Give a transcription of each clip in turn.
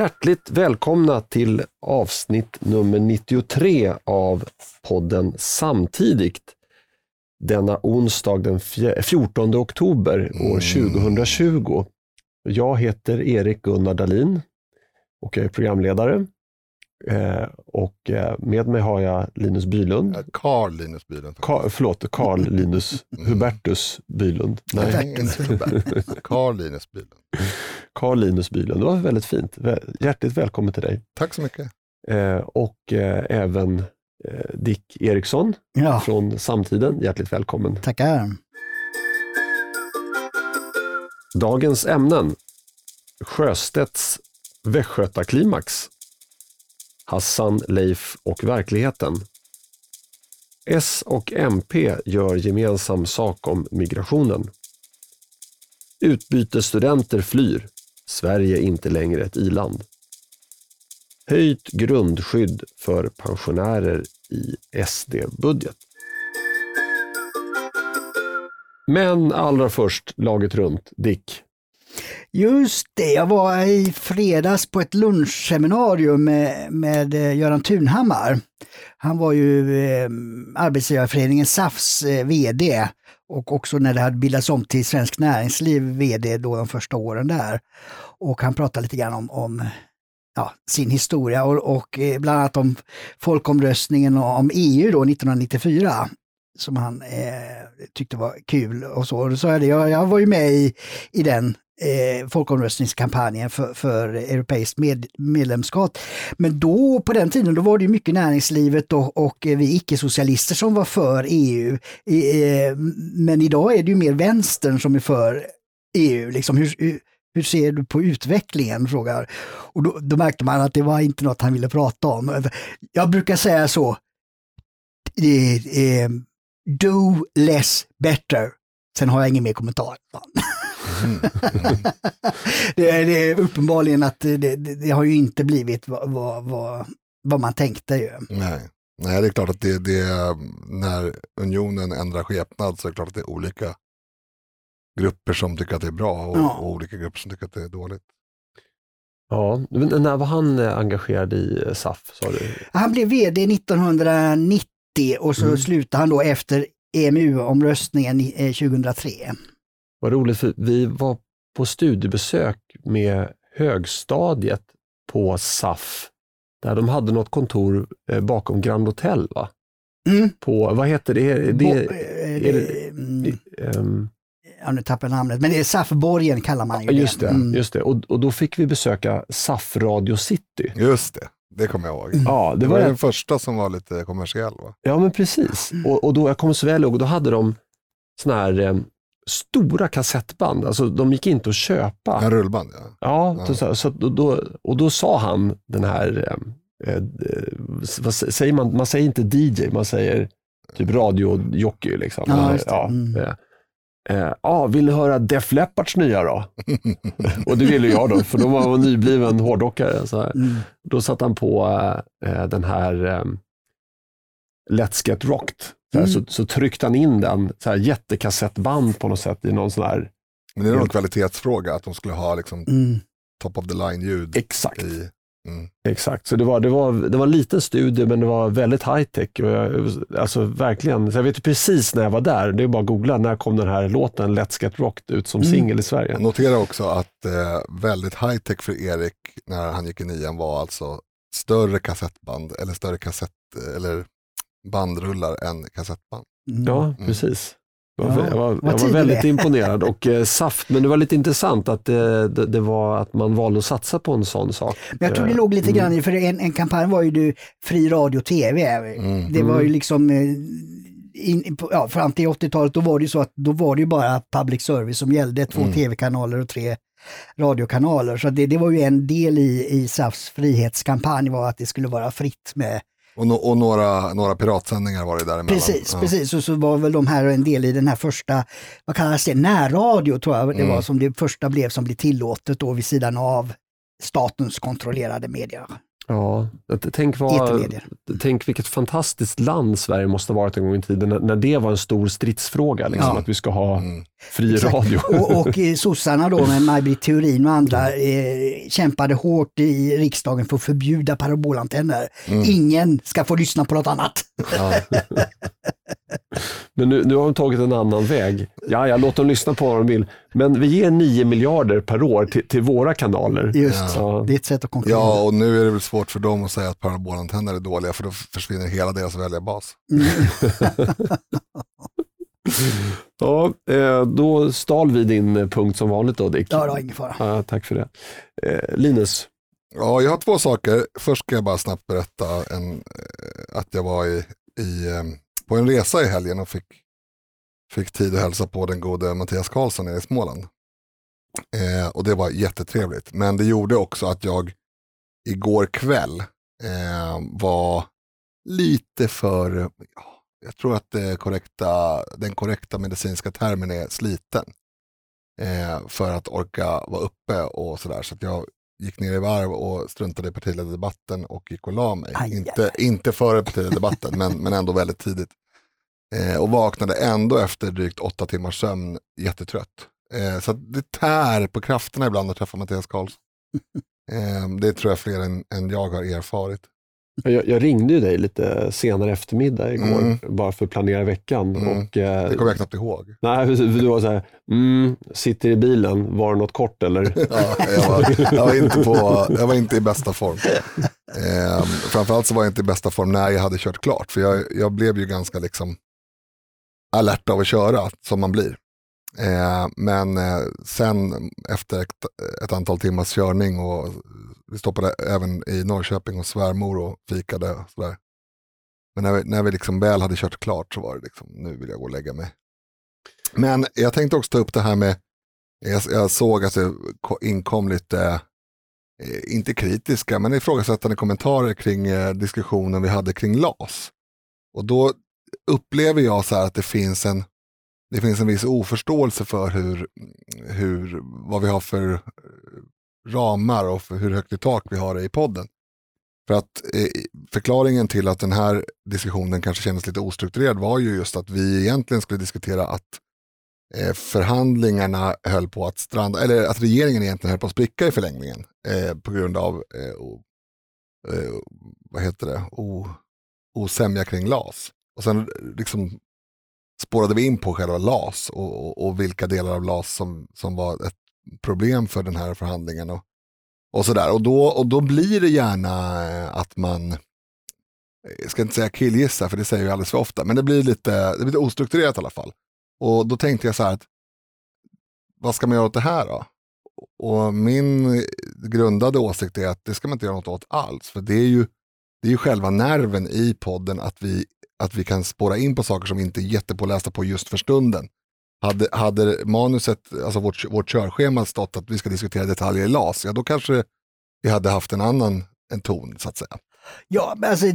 Hjärtligt välkomna till avsnitt nummer 93 av podden Samtidigt. Denna onsdag den 14 oktober år 2020. Jag heter Erik Gunnar Dahlin och jag är programledare. Eh, och eh, med mig har jag Linus Bylund. Carl Linus Bylund. Ka, förlåt, Carl Linus Hubertus Bylund. Nej, Carl Linus Bylund. Carl Linus Bylund, det var väldigt fint. Hjärtligt välkommen till dig. Tack så mycket. Eh, och eh, även eh, Dick Eriksson Ja, från Samtiden. Hjärtligt välkommen. tackar. Dagens ämnen. Sjöstedts Västgötaklimax. Hassan, Leif och verkligheten. S och MP gör gemensam sak om migrationen. Utbytesstudenter flyr. Sverige är inte längre ett iland. Höjt grundskydd för pensionärer i SD-budget. Men allra först, laget runt. Dick, Just det, jag var i fredags på ett lunchseminarium med, med eh, Göran Tunhammar. Han var ju eh, Arbetsgivareföreningen SAFs eh, VD och också när det hade bildats om till Svensk Näringsliv VD då de första åren där. Och han pratade lite grann om, om ja, sin historia och, och eh, bland annat om folkomröstningen om EU då 1994 som han eh, tyckte var kul och så. Och då sa jag det, jag, jag var ju med i, i den eh, folkomröstningskampanjen för, för europeiskt med, medlemskap. Men då, på den tiden, då var det mycket näringslivet och, och vi icke-socialister som var för EU. I, eh, men idag är det ju mer vänstern som är för EU. Liksom, hur, hur, hur ser du på utvecklingen? frågar. Och då, då märkte man att det var inte något han ville prata om. Jag brukar säga så, eh, eh, do less better. Sen har jag ingen mer kommentar. Mm. det, är, det är uppenbarligen att det, det, det har ju inte blivit vad, vad, vad, vad man tänkte ju. Nej. Nej, det är klart att det, det när unionen ändrar skepnad så är det klart att det är olika grupper som tycker att det är bra och, Ja. och olika grupper som tycker att det är dåligt. ja, men när var han eh, engagerad i eh, SAF? Sa du? Han blev vd 1990 och så Mm. slutade han då efter EMU-omröstningen i- eh, 2003. Vad roligt, för vi var på studiebesök med högstadiet på SAF, där de hade något kontor eh, bakom Grand Hotel. Va? Mm. På, vad heter det? Det, eh, är det- det- mm, ehm, ja, nu tappar jag namnet, men det är SAF-borgen kallar man ju just det. Mm. Just det. Och, och då fick vi besöka SAF Radio City. Just det, det kommer jag ihåg. Ja, Det det var var den första som var lite kommersiell va? Ja, men precis. Och, och då, jag kommer så väl ihåg, då hade de såna här eh, stora kassettband. Alltså, de gick inte att köpa. En rullband ja. Ja, Ja. så, så, då, då, och då sa han den här, eh, eh, vad s- säger man, man säger inte DJ, man säger typ radiojockey. Liksom. Ja, ja, Mm. eh, eh, ja, vill ni höra Def Leppards nya då? och det ville jag då, för då var jag nybliven hårdrockare. Så här. Mm. Då satte han på eh, den här eh, Let's Get Rocked. Så, här, Mm. så, så tryckte han in den, så här, jättekassettband på något sätt i någon sån här, Men det är Helt- kvalitetsfråga att de skulle ha liksom Mm. top of the line ljud exakt. i. Mm. Exakt, så det var, det, var, det var en liten studie men det var väldigt high tech. Och jag, alltså verkligen, så jag vet precis när jag var där, det är bara att googla, när kom den här låten Let's Get Rocked ut som Mm. singel i Sverige? Notera också att eh, väldigt high tech för Erik när han gick i nian var alltså större kassettband eller större kassett eller bandrullar än kassettband. Mm. Ja, Mm. precis. Jag Ja, var, jag var, jag var väldigt imponerad och eh, saft, men det var lite intressant att det, det, det var att man valde att satsa på en sån sak. Men jag tror det Eh, låg lite mm. grann i, för en, en kampanj var ju du fri radio och tv. Mm. Det var ju Mm. liksom, eh, in, ja, fram till 80-talet, då var det ju så att då var det ju bara public service som gällde, två Mm. tv-kanaler och tre radiokanaler. Så det, det var ju en del i, i SAFs frihetskampanj var att det skulle vara fritt med Och, no, och några, några piratsändningar var det däremellan. Precis, Ja. precis. Och så var väl de här en del i den här första, vad kallas det, närradio tror jag det Mm. var som det första blev som blev tillåtet då vid sidan av statens kontrollerade media. Ja, tänk, vad, tänk vilket fantastiskt land Sverige måste ha varit en gång i tiden när, när det var en stor stridsfråga, liksom, Ja. att vi ska ha Mm. fri Exakt. radio. Och, och eh, sossarna då med Maj Britt Theorin och andra eh, kämpade hårt i riksdagen för att förbjuda parabolantenner. Mm. Ingen ska få lyssna på något annat. Ja. Men nu, nu har de tagit en annan väg. Ja, jag låter dem lyssna på vad de vill. Men vi ger 9 miljarder per år till, till våra kanaler. Just, Ja. det är ett sätt att konkurrera. ja, och nu är det väl svårt för dem att säga att parabolantenner är dåliga för då försvinner hela deras väljarbas. Mm. Ja, eh, då stal vi din punkt som vanligt då Dick. Ja, det var ingen fara. Ja, tack för det. Eh, Linus, Ja, jag har två saker. Först ska jag bara snabbt berätta en, eh, att jag var i, i, på en resa i helgen och fick, fick tid att hälsa på den gode Mattias Karlsson nere i Småland. Eh, och det var jättetrevligt. Men det gjorde också att jag igår kväll eh, var lite för, jag tror att det korrekta, den korrekta medicinska termen är sliten. Eh, för att orka vara uppe och sådär. Så att jag gick ner i varv och struntade i partiledardebatten och gick och la mig. Aj, aj, inte, inte före partiledardebatten men, men ändå väldigt tidigt. Eh, och vaknade ändå efter drygt åtta timmars sömn jättetrött. Eh, så det tär på krafterna ibland att träffa Mattias Karlsson. Eh, det tror jag fler än, än jag har erfarit. Jag, jag ringde ju dig lite senare eftermiddag igår, Mm. bara för att planera veckan. Mm. Och, eh, Det kommer jag knappt ihåg. nej, du var så här, mm, sitter i bilen, var det något kort eller? Ja, jag, var, jag, var inte på, jag var inte i bästa form. Eh, framförallt så var jag inte i bästa form när jag hade kört klart. För jag, jag blev ju ganska liksom alert av att köra, som man blir. Eh, men eh, sen efter ett, ett antal timmars körning och vi stoppade även i Norrköping och svärmor och fikade. Och sådär. Men när vi, när vi liksom väl hade kört klart så var det liksom, nu vill jag gå och lägga mig. Men jag tänkte också ta upp det här med jag, jag såg att det inkom lite, eh, inte kritiska, men ifrågasättande kommentarer kring eh, diskussionen vi hade kring LAS. Och då upplever jag så här att det finns en, det finns en viss oförståelse för hur, hur, vad vi har för ramar och för hur högt i tak vi har i podden. För att eh, förklaringen till att den här diskussionen kanske kändes lite ostrukturerad var ju just att vi egentligen skulle diskutera att eh, förhandlingarna höll på att stranda, eller att regeringen egentligen höll på att spricka i förlängningen eh, på grund av eh, o, eh, vad heter det? O, osämja kring LAS. Och sen liksom spårade vi in på själva LAS och, och, och vilka delar av LAS som, som var ett problem för den här förhandlingen. Och, och sådär. Och då, och då blir det gärna eh, att man, jag ska inte säga killgissa för det säger jag alldeles för ofta, men det blir lite, det blir lite ostrukturerat i alla fall. Och då tänkte jag så här att vad ska man göra åt det här då? Och min grundade åsikt är att det ska man inte göra något åt alls. För det är ju, det är ju själva nerven i podden att vi, att vi kan spåra in på saker som vi inte är jättepålästa på just för stunden. Hade, hade manuset, alltså vårt, vårt körschema stått att vi ska diskutera detaljer i LAS, ja då kanske vi hade haft en annan en ton så att säga. Ja, alltså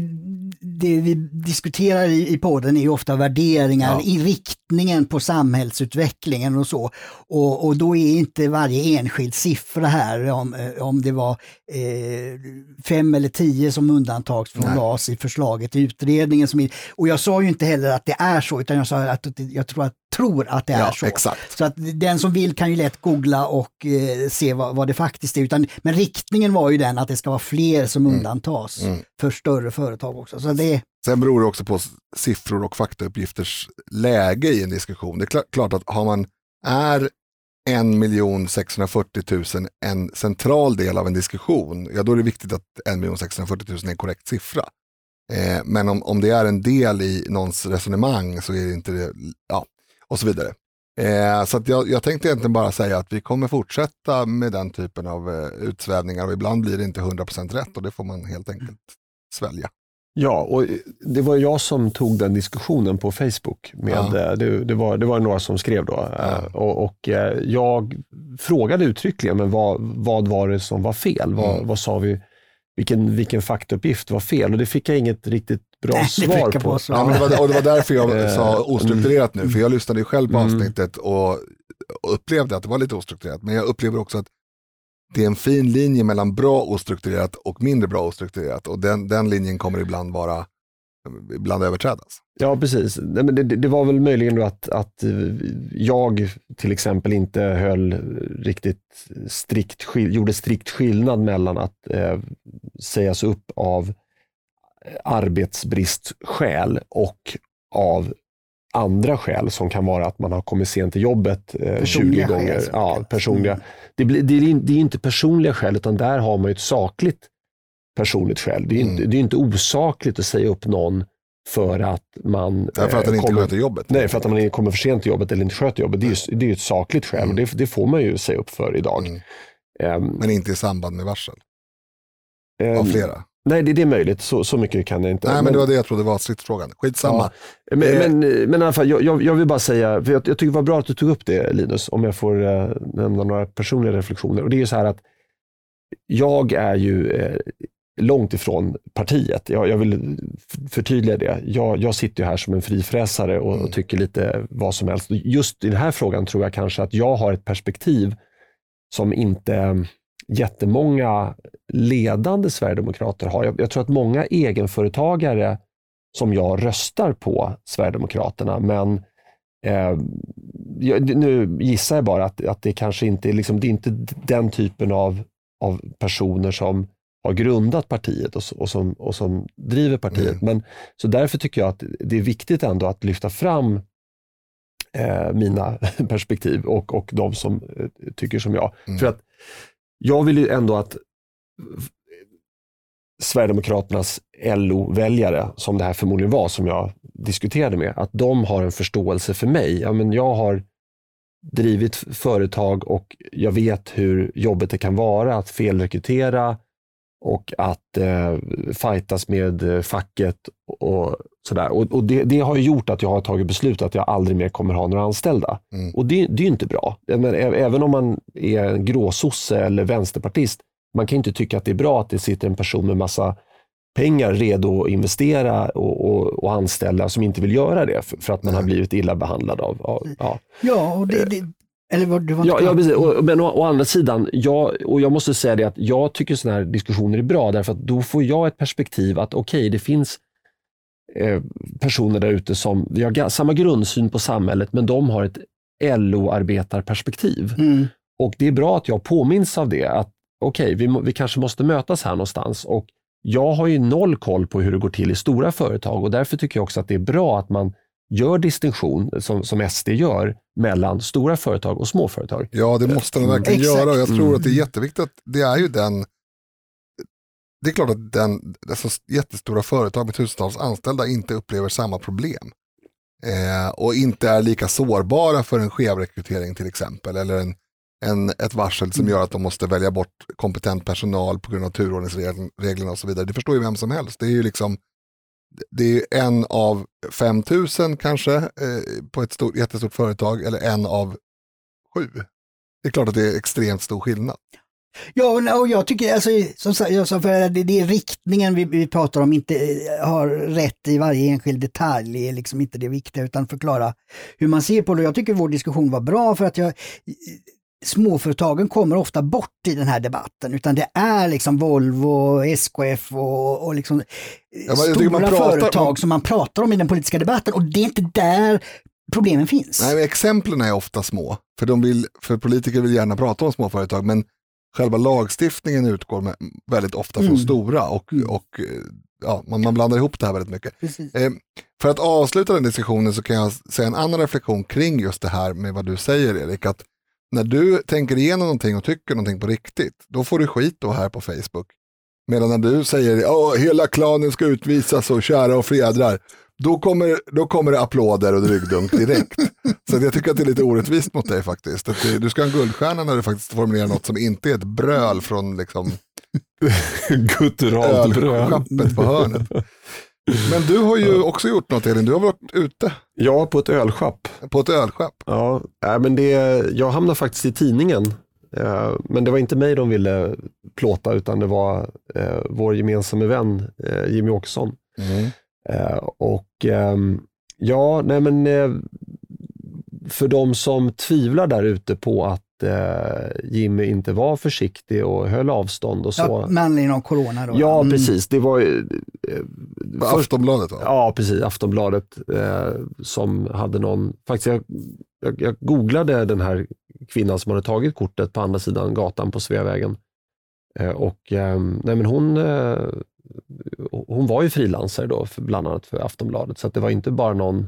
det vi diskuterar i, i podden är ju ofta värderingar, Ja. inriktningen på samhällsutvecklingen och så. Och, och då är inte varje enskild siffra här, om, eh, om det var eh, fem eller tio som undantags från Nej. LAS i förslaget i utredningen. Som är, och jag sa ju inte heller att det är så, utan jag sa att jag tror att, tror att det är Ja, så. exakt. Så att den som vill kan ju lätt googla och eh, se vad, vad det faktiskt är. Utan, men riktningen var ju den att det ska vara fler som undantas Mm för större företag också. Så det, Sen beror det också på siffror och faktauppgifters läge i en diskussion. Det är klart att har man, är 1 640 000 en central del av en diskussion, ja då är det viktigt att 1 640 000 är en korrekt siffra. Eh, men om, om det är en del i någons resonemang så är det inte det, ja, och så vidare. Eh, så jag, jag tänkte egentligen bara säga att vi kommer fortsätta med den typen av eh, utsvävningar och ibland blir det inte 100% rätt och det får man helt enkelt svälja. Ja, och det var jag som tog den diskussionen på Facebook. Med, Ja. eh, det, det, var, det var några som skrev då. Ja. eh, Och, och eh, jag frågade uttryckligen, men vad, vad var det som var fel? Vad, Mm. vad sa vi? Vilken, vilken faktauppgift var fel? Och det fick jag inget riktigt bra svar fick jag på. på svar. Ja, men det, var, och det var därför jag Eh, sa ostrukturerat nu, för jag lyssnade ju själv på Mm. avsnittet och, upplevde att det var lite ostrukturerat. Men jag upplever också att det är en fin linje mellan bra ostrukturerat och mindre bra ostrukturerat och den, den linjen kommer ibland vara ibland överträdas. Ja, precis. Det, det, det var väl möjligen att, att jag till exempel inte höll riktigt strikt, gjorde strikt skillnad mellan att eh, sägas upp av arbetsbristskäl och av andra skäl som kan vara att man har kommit sent till jobbet eh, 20 gånger. Skäl, ja, personliga. Mm. Det, blir, det, är, det är inte personliga skäl utan där har man ett sakligt personligt skäl. Det är, mm. inte, det är inte osakligt att säga upp någon för att man... Ja, för att den inte kommer, sköter jobbet? Nej, för att man kommer för sent till jobbet eller inte sköter jobbet. Det är, ju, det är ett sakligt skäl mm. och det, det, får man ju säga upp för idag. Mm. Um, Men inte i samband med varsel? Um, Av flera? Nej, det, det, är möjligt. Så, så mycket kan jag inte. Nej, men, men det var det jag trodde var stridsfrågan. Skitsamma. Ja. Men, eh. men, men i alla fall, jag, jag vill bara säga, för jag, jag tycker det var bra att du tog upp det Linus, om jag får uh, nämna några personliga reflektioner. Och det är ju så här att jag är ju eh, långt ifrån partiet. Jag, jag vill förtydliga det. Jag, jag sitter ju här som en frifräsare och, och, mm. tycker lite vad som helst. Just i den här frågan tror jag kanske att jag har ett perspektiv som inte jättemånga ledande sverigedemokrater har. Jag, jag tror att många egenföretagare som jag röstar på Sverigedemokraterna, men eh, nu gissar jag bara att, att det kanske inte liksom, det är inte den typen av, av personer som har grundat partiet och, och, som, och som driver partiet. Mm. Men, så därför tycker jag att det är viktigt ändå att lyfta fram eh, mina perspektiv och, och de som eh, tycker som jag. Mm. För att jag vill ju ändå att Sverigedemokraternas LO-väljare, som det här förmodligen var, som jag diskuterade med, att de har en förståelse för mig. Ja, men jag har drivit företag och jag vet hur jobbet det kan vara att felrekrytera och att eh, fightas med facket och sådär. Och, och det, det, har gjort att jag har tagit beslut att jag aldrig mer kommer ha några anställda. Mm. Och det, det är inte bra. Men, även om man är en gråsosse eller vänsterpartist, man kan inte tycka att det är bra att det sitter en person med massa pengar redo att investera och, och, och anställa som inte vill göra det för, för att man har blivit illa behandlad av... av ja. ja, och det, det, eller var, du var ja, ja, precis. Och, men å, å, andra sidan, jag, och jag måste säga det att jag tycker sådana här diskussioner är bra därför att då får jag ett perspektiv att okej, okay, det finns eh, personer där ute som vi har samma grundsyn på samhället men de har ett LO-arbetarperspektiv. Mm. Och det är bra att jag påminns av det, att okej, okay, vi, vi kanske måste mötas här någonstans. Och jag har ju noll koll på hur det går till i stora företag och därför tycker jag också att det är bra att man gör distinktion, som, som SD gör, mellan stora företag och små företag. Ja, det måste de verkligen mm. göra och jag tror att det är mm. jätteviktigt att det är ju den det är klart att den, alltså jättestora företag med tusentals anställda inte upplever samma problem. Eh, och inte är lika sårbara för en skevrekrytering till exempel. Eller en, en, ett varsel som gör att de måste välja bort kompetent personal på grund av turordningsreglerna och så vidare. Det förstår ju vem som helst. Det är ju liksom det är en av 5000 kanske eh, på ett stort, jättestort företag eller en av sju. Det är klart att det är extremt stor skillnad. Ja, och jag tycker, alltså, som sagt, jag sa det, det är riktningen vi, vi pratar om, inte eh, har rätt i varje enskild detalj, det är liksom inte det viktiga, utan förklara hur man ser på det. Jag tycker vår diskussion var bra för att jag, småföretagen kommer ofta bort i den här debatten, utan det är liksom Volvo, SKF och, och liksom ja, stora företag om... som man pratar om i den politiska debatten och det är inte där problemen finns. Nej, exemplen är ofta små, för, de vill, för politiker vill gärna prata om småföretag, men själva lagstiftningen utgår med, väldigt ofta från mm. stora och, mm. och ja, man, man, blandar ihop det här väldigt mycket. Eh, för att avsluta den diskussionen så kan jag säga en annan reflektion kring just det här med vad du säger Erik, att när du tänker igenom någonting och tycker någonting på riktigt, då får du skit då här på Facebook. Medan när du säger att hela klanen ska utvisas och kära och fredrar, då kommer, då kommer det applåder och ryggdunk direkt. Så jag tycker att det är lite orättvist mot dig faktiskt. Att du ska ha en guldstjärna när du faktiskt formulerar något som inte är ett bröl från liksom Gutturalt bröl. på hörnet. Men du har ju också gjort något Elin, du har varit ute. Ja, på ett ölschapp. På ett ölschapp? Ja, men det, jag hamnade faktiskt i tidningen. Eh, men det var inte mig de ville plåta utan det var eh, vår gemensamma vän eh, Jimmy Åkesson. Mm. Och ehm, ja, nej men för de som tvivlar där ute på att eh, Jimmy inte var försiktig och höll avstånd och så. Ja, med anledning av corona då? Ja, Mm. precis. Det var ju, eh, På först- Aftonbladet va? Ja, precis. Aftonbladet eh, som hade någon, faktiskt jag, jag, jag googlade den här kvinnan som hade tagit kortet på andra sidan gatan på Sveavägen. Eh, och eh, nej men hon, eh, hon var ju frilansare då, för, bland annat för Aftonbladet. Så att det var inte bara någon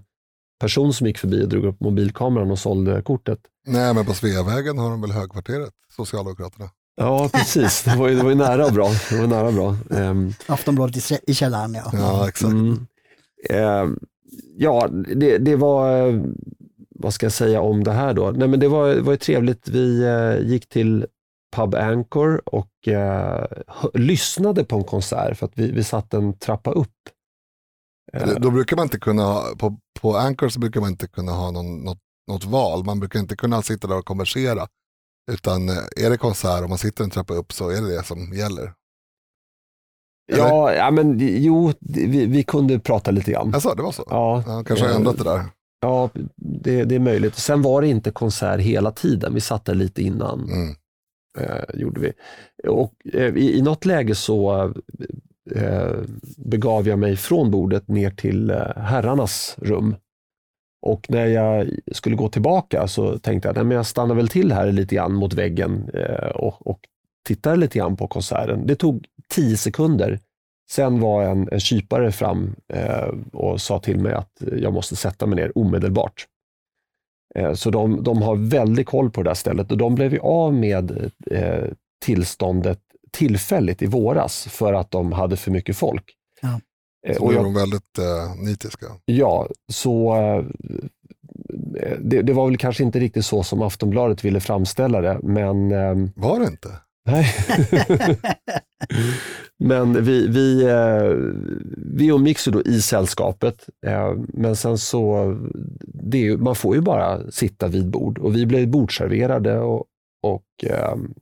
person som gick förbi och drog upp mobilkameran och sålde kortet. Nej, men på Sveavägen har de väl högkvarteret, Socialdemokraterna. Ja, precis. Det var ju, det var ju nära och bra. Det var nära bra. Ehm, Aftonbladet i, i källaren ja. Ja, exakt. Mm. Eh, ja, det, det var, vad ska jag säga om det här då? Nej, men det var, var ju trevligt. Vi eh, gick till Pub Anchor och eh, lyssnade på en konsert för att vi, vi satt en trappa upp. Eh, Då brukar man inte kunna, ha- på, på Anchor så brukar man inte kunna ha någon, något, något val. Man brukar inte kunna sitta där och konversera. Utan eh, är det konsert och man sitter en trappa upp så är det det som gäller. eller? ja, ja, men jo, vi, vi kunde prata lite grann. Alltså, det var så? Ja, Ja, kanske har ändrat det där. Ja, det, det är möjligt. Sen var det inte konsert hela tiden. Vi satt där lite innan. Mm. eh, gjorde vi. Och, eh, i, I något läge så eh, Eh, begav jag mig från bordet ner till eh, herrarnas rum. Och när jag skulle gå tillbaka så tänkte jag att jag stannar väl till här lite grann mot väggen eh, och, och tittar lite grann på konserten. Det tog tio sekunder. Sen var en, en kypare fram och sa till mig att jag måste sätta mig ner omedelbart. Så de, de har väldigt koll på det där stället och de blev ju av med tillståndet tillfälligt i våras för att de hade för mycket folk. Ja. Eh, Så och nu är jag, de väldigt eh, nitiska. ja, så eh, det, det var väl kanske inte riktigt så som Aftonbladet ville framställa det, men ehm, Var det inte? Nej. Men vi, vi, eh, vi umgicks ju då i sällskapet. eh, Men sen så, det är, man får ju bara sitta vid bord och vi blev bordserverade och, och ehm,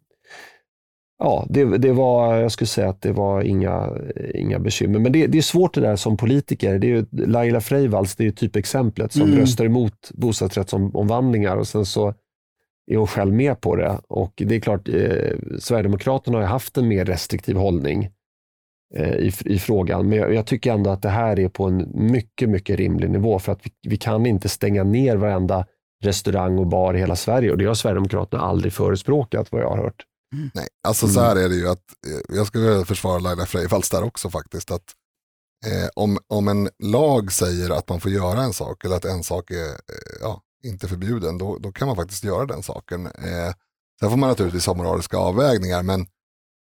ja, det, det var, jag skulle säga att det var inga, inga bekymmer. Men det, det är svårt det där som politiker. Det är ju Laila Freivalds, det är typexemplet som Mm. röstar emot bostadsrättsomvandlingar och sen så är hon själv med på det. Och det är klart, eh, Sverigedemokraterna har ju haft en mer restriktiv hållning eh, i, i frågan. Men jag, jag tycker ändå att det här är på en mycket, mycket rimlig nivå. För att vi, vi kan inte stänga ner varenda restaurang och bar i hela Sverige. Och det har Sverigedemokraterna aldrig förespråkat vad jag har hört. Nej, alltså så här är det ju att eh, jag skulle försvara Laila Freivalds där också faktiskt. att eh, om, om en lag säger att man får göra en sak eller att en sak är eh, ja, inte förbjuden, då, då kan man faktiskt göra den saken. Eh, sen får man naturligtvis ha moraliska avvägningar, men,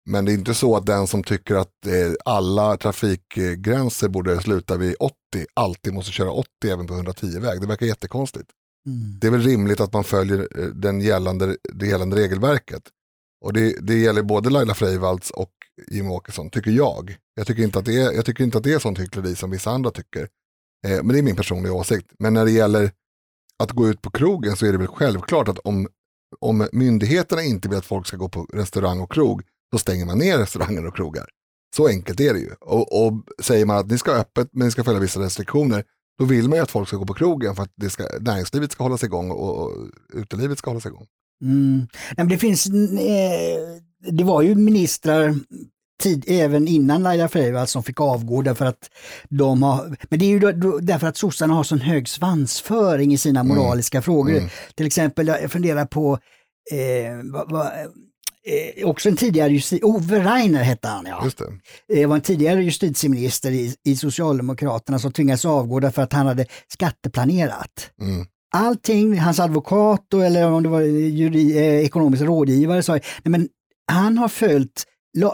men det är inte så att den som tycker att eh, alla trafikgränser borde sluta vid 80 alltid måste köra 80 även på 110-väg. Det verkar jättekonstigt. Mm. Det är väl rimligt att man följer eh, den gällande, det gällande regelverket. Och det, det gäller både Laila Freivalds och Jimmie Åkesson, tycker jag. Jag tycker inte att det är, jag tycker inte att det är sånt hyckleri som vissa andra tycker. Eh, men det är min personliga åsikt. Men när det gäller att gå ut på krogen så är det väl självklart att om, om myndigheterna inte vill att folk ska gå på restaurang och krog, så stänger man ner restauranger och krogar. Så enkelt är det ju. Och, och säger man att ni ska ha öppet men ni ska följa vissa restriktioner, då vill man ju att folk ska gå på krogen för att det ska, näringslivet ska hålla sig igång och, och utelivet ska hålla sig igång. Mm. Nej, det finns, eh, det var ju ministrar tid, även innan Laila Freivalds som fick avgå därför att de har, men det är ju då, därför att sossarna har sån hög svansföring i sina moraliska frågor. Mm. Till exempel, jag funderar på, eh, vad, vad, eh, också en tidigare justi- Ove Rainer hette han ja. Just det. Det var en tidigare justitieminister i, i Socialdemokraterna som tvingades avgå därför att han hade skatteplanerat. Mm. Allting, hans advokat då, eller om det var juri, eh, ekonomisk rådgivare sa, nej men han har följt,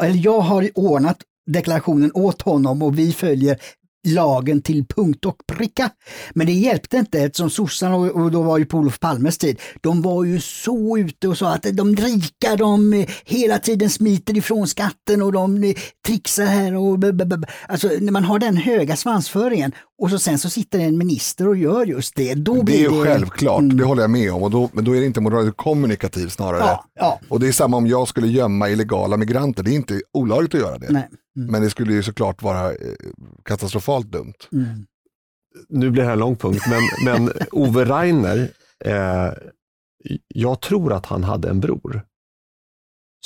eller jag har ordnat deklarationen åt honom och vi följer lagen till punkt och pricka. Men det hjälpte inte eftersom sossarna, och då var ju på Olof Palmes tid, de var ju så ute och sa att de rika de eh, hela tiden smiter ifrån skatten och de eh, trixar här och b- b- b- Alltså när man har den höga svansföringen och så sen så sitter en minister och gör just det, då Det blir är det... självklart, Mm. det håller jag med om. Och då, men då är det inte moral, det är kommunikativ snarare. Ja, ja. Och det är samma om jag skulle gömma illegala migranter, det är inte olagligt att göra det. Nej. Mm. Men det skulle ju såklart vara eh, katastrofalt dumt. Mm. nu blir det här en lång punkt, men, men Ove Rainer, eh, jag tror att han hade en bror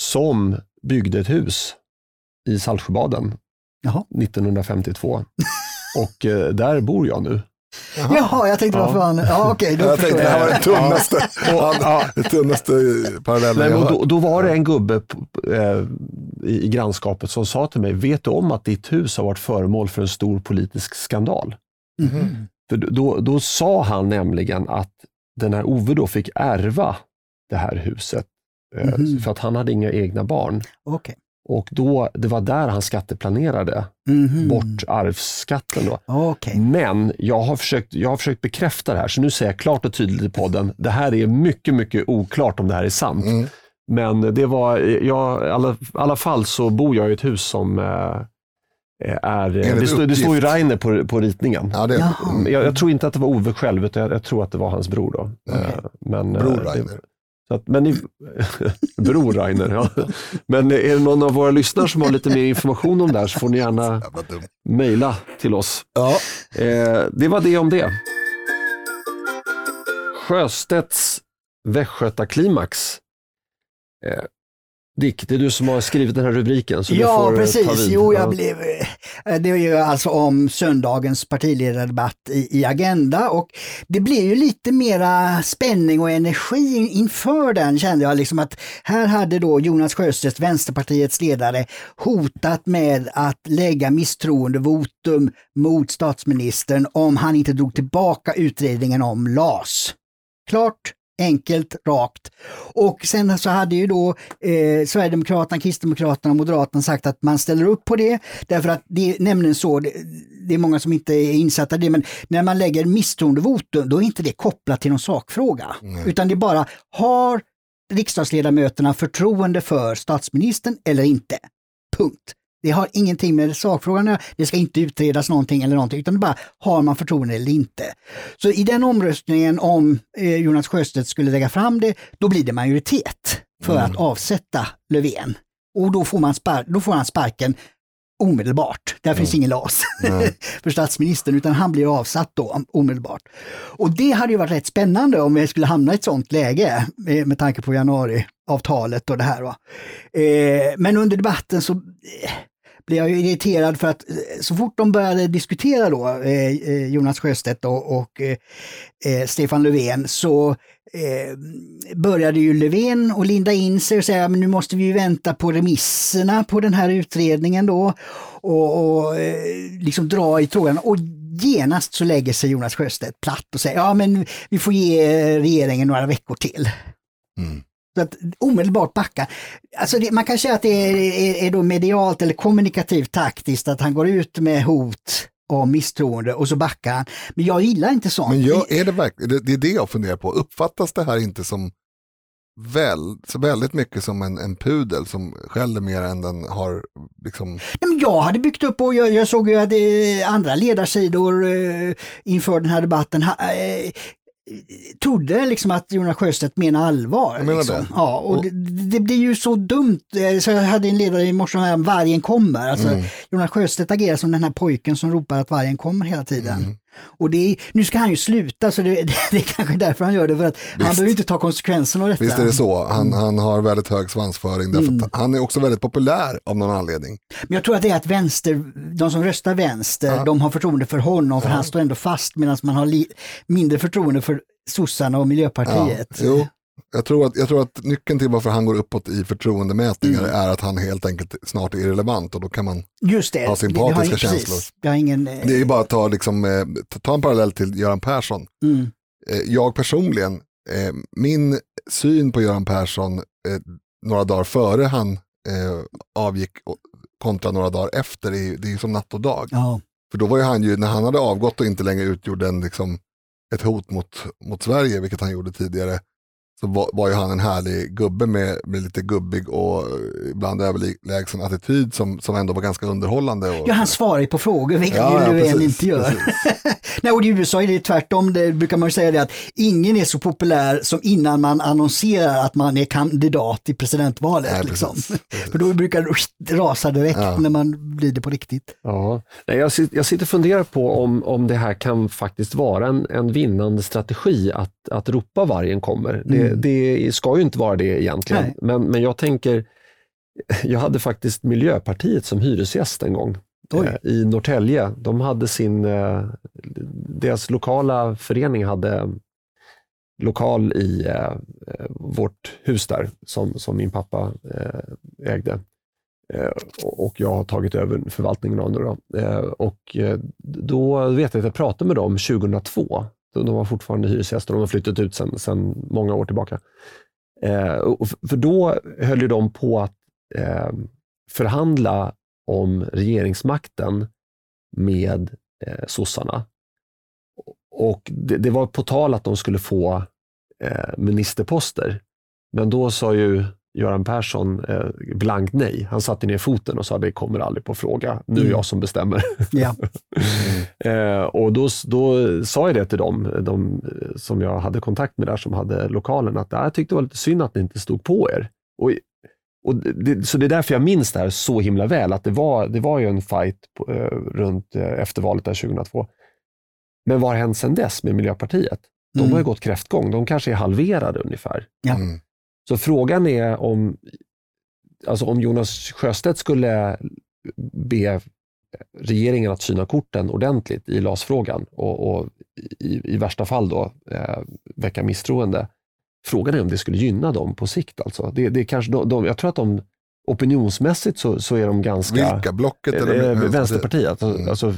som byggde ett hus i Saltsjöbaden Jaha. 1952. Och eh, där bor jag nu. Jaha, jag tänkte Ja. varför han... Ja, okej, då Jag förstår tänkte det här var jag. den tunnaste, ja, tunnaste parallellen Nej, jag då, då var det en gubbe eh, i, grannskapet som sa till mig, vet du om att ditt hus har varit föremål för en stor politisk skandal? Mhm. För då, då sa han nämligen att den här Ove då fick ärva det här huset. eh, Mhm. För att han hade inga egna barn. Okej. Och då, det var där han skatteplanerade Mhm. bort arvsskatten. Då. Okej. Men jag har, försökt, jag har försökt bekräfta det här, så nu säger jag klart och tydligt i podden, det här är mycket, mycket oklart om det här är sant. Mm. Men det var, jag, i alla, alla fall så bor jag i ett hus som eh, är, det, står, det står ju Rainer på, på ritningen. Ja, det. Jag, jag tror inte att det var Ove själv, utan jag, jag tror att det var hans bror. Då. Okej. Eh, Men, eh, Bror det- Rainer. Så att, men i, bror Rainer, ja. Men är det någon av våra lyssnare som har lite mer information om det här så får ni gärna mejla till oss. Ja, Eh, det var det om det. Sjöstedts Västgötaklimax. Eh, Dick, det är du som har skrivit den här rubriken. Så du Ja, får eh, ta precis. vid. Jo, Ja. jag blev, eh, det är ju alltså om söndagens partiledardebatt i, i Agenda och det blev ju lite mera spänning och energi in- inför den kände jag liksom att här hade då Jonas Sjöstedt, Vänsterpartiets ledare, hotat med att lägga misstroendevotum mot statsministern om han inte drog tillbaka utredningen om LAS. Klart, enkelt, rakt. Och sen så hade ju då eh, Sverigedemokraterna, Kristdemokraterna och Moderaterna sagt att man ställer upp på det. Därför att det är nämligen så, det, det är många som inte är insatta i det, men när man lägger misstroendevotum då är inte det kopplat till någon sakfråga. Utan det är bara, har riksdagsledamöterna förtroende för statsministern eller inte? Punkt. Det har ingenting med sakfrågan att göra. det ska inte utredas någonting eller någonting, utan det bara har man förtroende eller inte. Så i den omröstningen om eh, Jonas Sjöstedt skulle lägga fram det, då blir det majoritet för att avsätta Löfven. Och då får, man då får han sparken omedelbart. Där finns ingen LAS för statsministern, utan han blir avsatt då omedelbart. Och det hade ju varit rätt spännande om vi skulle hamna i ett sånt läge med, med tanke på januariavtalet och det här. Va? Eh, men under debatten så eh, blev jag ju irriterad för att eh, så fort de började diskutera då, eh, eh Jonas Sjöstedt och, och eh, Stefan Löfven, så eh, började ju Löfven och linda in sig och säga men nu måste vi ju vänta på remisserna på den här utredningen då och, och eh, liksom dra i trådarna. Och genast så lägger sig Jonas Sjöstedt platt och säger ja men vi får ge regeringen några veckor till. Mm. Så att omedelbart backa. Alltså det, man kan säga att det är, är, är då medialt eller kommunikativt taktiskt att han går ut med hot om misstroende och så backar han. Men jag gillar inte sånt. Men jag, är det, verkligen, det, är det jag funderar på. Uppfattas det här inte som väl, så väldigt mycket som en, en pudel som skäller mer än den har liksom... Nej, men jag hade byggt upp och jag, jag såg ju att andra ledarsidor eh, inför den här debatten ha, eh, trodde liksom att Jonas Sjöstedt menar allvar. Liksom. det. Ja, och Och- det, det blir ju så dumt. Eh, Så jag hade en ledare i morse om vargen kommer. Alltså, Mm. Jonas Sjöstedt agerar som den här pojken som ropar att vargen kommer hela tiden. Mm. Och det är, nu ska han ju sluta så det, det, är kanske därför han gör det. För att han behöver inte ta konsekvenserna av detta. Visst är det så, han, han har väldigt hög svansföring därför Mm. han är också väldigt populär av någon anledning. Men jag tror att det är att vänster, de som röstar vänster, Ja. de har förtroende för honom för han står ändå fast medan man har li, mindre förtroende för sossarna och Miljöpartiet. jo. Jag tror, att, jag tror att nyckeln till varför han går uppåt i förtroendemätningar Mm. är att han helt enkelt snart är irrelevant och då kan man. Ha sympatiska har, känslor. Ingen... eh, det är ju bara att ta, liksom, eh, ta- en parallell till Göran Persson. Mm, Eh, jag personligen, eh, min syn på Göran Persson eh, några dagar före han eh, avgick och, kontra några dagar efter, det är som natt och dag. ja. För då var ju han ju, när han hade avgått och inte längre utgjorde en, liksom, ett hot mot, mot Sverige, vilket han gjorde tidigare, så var, var ju han en härlig gubbe med, med lite gubbig och ibland överlägsen attityd som, som ändå var ganska underhållande. Och, ja, han svarar ju på frågor, vilket Ja, ja, ju Löfven precis, inte gör. Nej, och i USA är det tvärtom, det brukar man ju säga det att ingen är så populär som innan man annonserar att man är kandidat i presidentvalet. Nej, liksom. precis, precis. För då brukar det rasa direkt Ja. när man blir det på riktigt. Ja. Nej, jag, jag sitter och funderar på om, om det här kan faktiskt vara en, en vinnande strategi att, att ropa vargen kommer. Det, Det, det ska ju inte vara det egentligen. Men, men jag tänker, jag hade faktiskt Miljöpartiet som hyresgäst en gång Oj. eh, i Norrtälje. De hade sin, eh, deras lokala förening hade lokal i eh, vårt hus där som, som min pappa ägde. Och jag har tagit över förvaltningen av det. Då. Och då vet jag att jag pratade med dem 2002. De var fortfarande hyresgäster och de har flyttat ut sedan många år tillbaka. Eh, och för då höll ju de på att eh, förhandla om regeringsmakten med eh, sossarna. Och det, det var på tal att de skulle få eh, ministerposter. Men då sa ju Göran Persson eh, blankt nej. Han satte ner foten och sa det kommer aldrig på fråga. Nu är Mm. jag som bestämmer. Ja. Eh, och då, då sa jag det till dem, de eh, som jag hade kontakt med där, som hade lokalen, att "Ah, jag tyckte det var lite synd att ni inte stod på er. Och, och det, så det är därför jag minns det här så himla väl, att det var, det var ju en fight på, eh, runt eh, efter valet där 2002. Men vad har hänt sedan dess med Miljöpartiet? De Mm. har ju gått kräftgång, de kanske är halverade ungefär. Ja. Så frågan är om, alltså om Jonas Sjöstedt skulle be regeringen att syna korten ordentligt i LAS-frågan och, och i, i värsta fall då eh, väcka misstroende. Frågan är om det skulle gynna dem på sikt. Alltså. Det, det är kanske de, de, jag tror att de opinionsmässigt så, så är de ganska... Vilka? Blocket Eh, eller eh, Vänsterpartiet, alltså, Mm. alltså,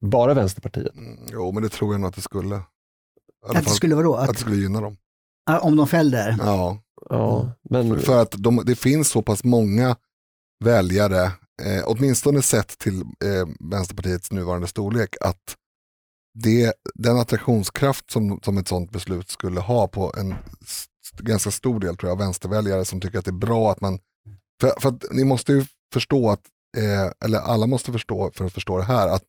bara Vänsterpartiet. Mm, Jo, men det tror jag nog att det skulle. Att det skulle vara då? att Att, det skulle gynna dem. Om de fällde? Ja, Ja, men, för att de, det finns så pass många väljare, eh, åtminstone sett till eh, Vänsterpartiets nuvarande storlek, att det, den attraktionskraft som, som ett sådant beslut skulle ha på en ganska stor del tror jag, vänsterväljare som tycker att det är bra att man... För, för att ni måste ju förstå att, eh, eller alla måste förstå för att förstå det här, att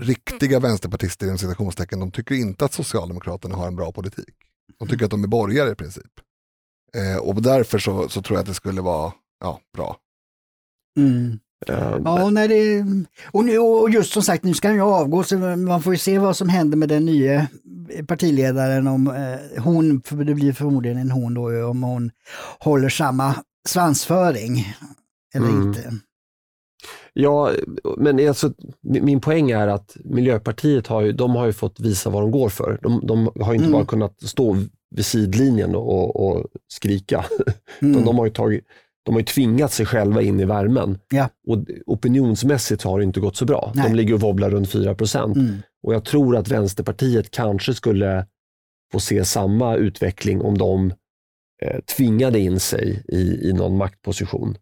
riktiga vänsterpartister inom citationstecken, de tycker inte att Socialdemokraterna har en bra politik. De tycker att de är borgare i princip. Eh, och därför så, så tror jag att det skulle vara ja, bra. Mm. eh, Ja, nej, det, och, nu, och just som sagt, nu ska han ju avgå, så man får ju se vad som händer med den nya partiledaren. Om eh, hon, för det blir förmodligen en hon då, om hon håller samma svansföring eller Mm. inte. Ja, men alltså, min poäng är att Miljöpartiet har ju, de har ju fått visa vad de går för. De, de har inte Mm. bara kunnat stå vid sidlinjen och, och skrika. Mm. De har ju tagit, de har ju tvingat sig själva in i värmen. Ja. Och opinionsmässigt har det inte gått så bra. Nej. De ligger och wobblar runt 4 procent. Mm. Och jag tror att Vänsterpartiet kanske skulle få se samma utveckling om de eh, tvingade in sig i, i någon maktposition.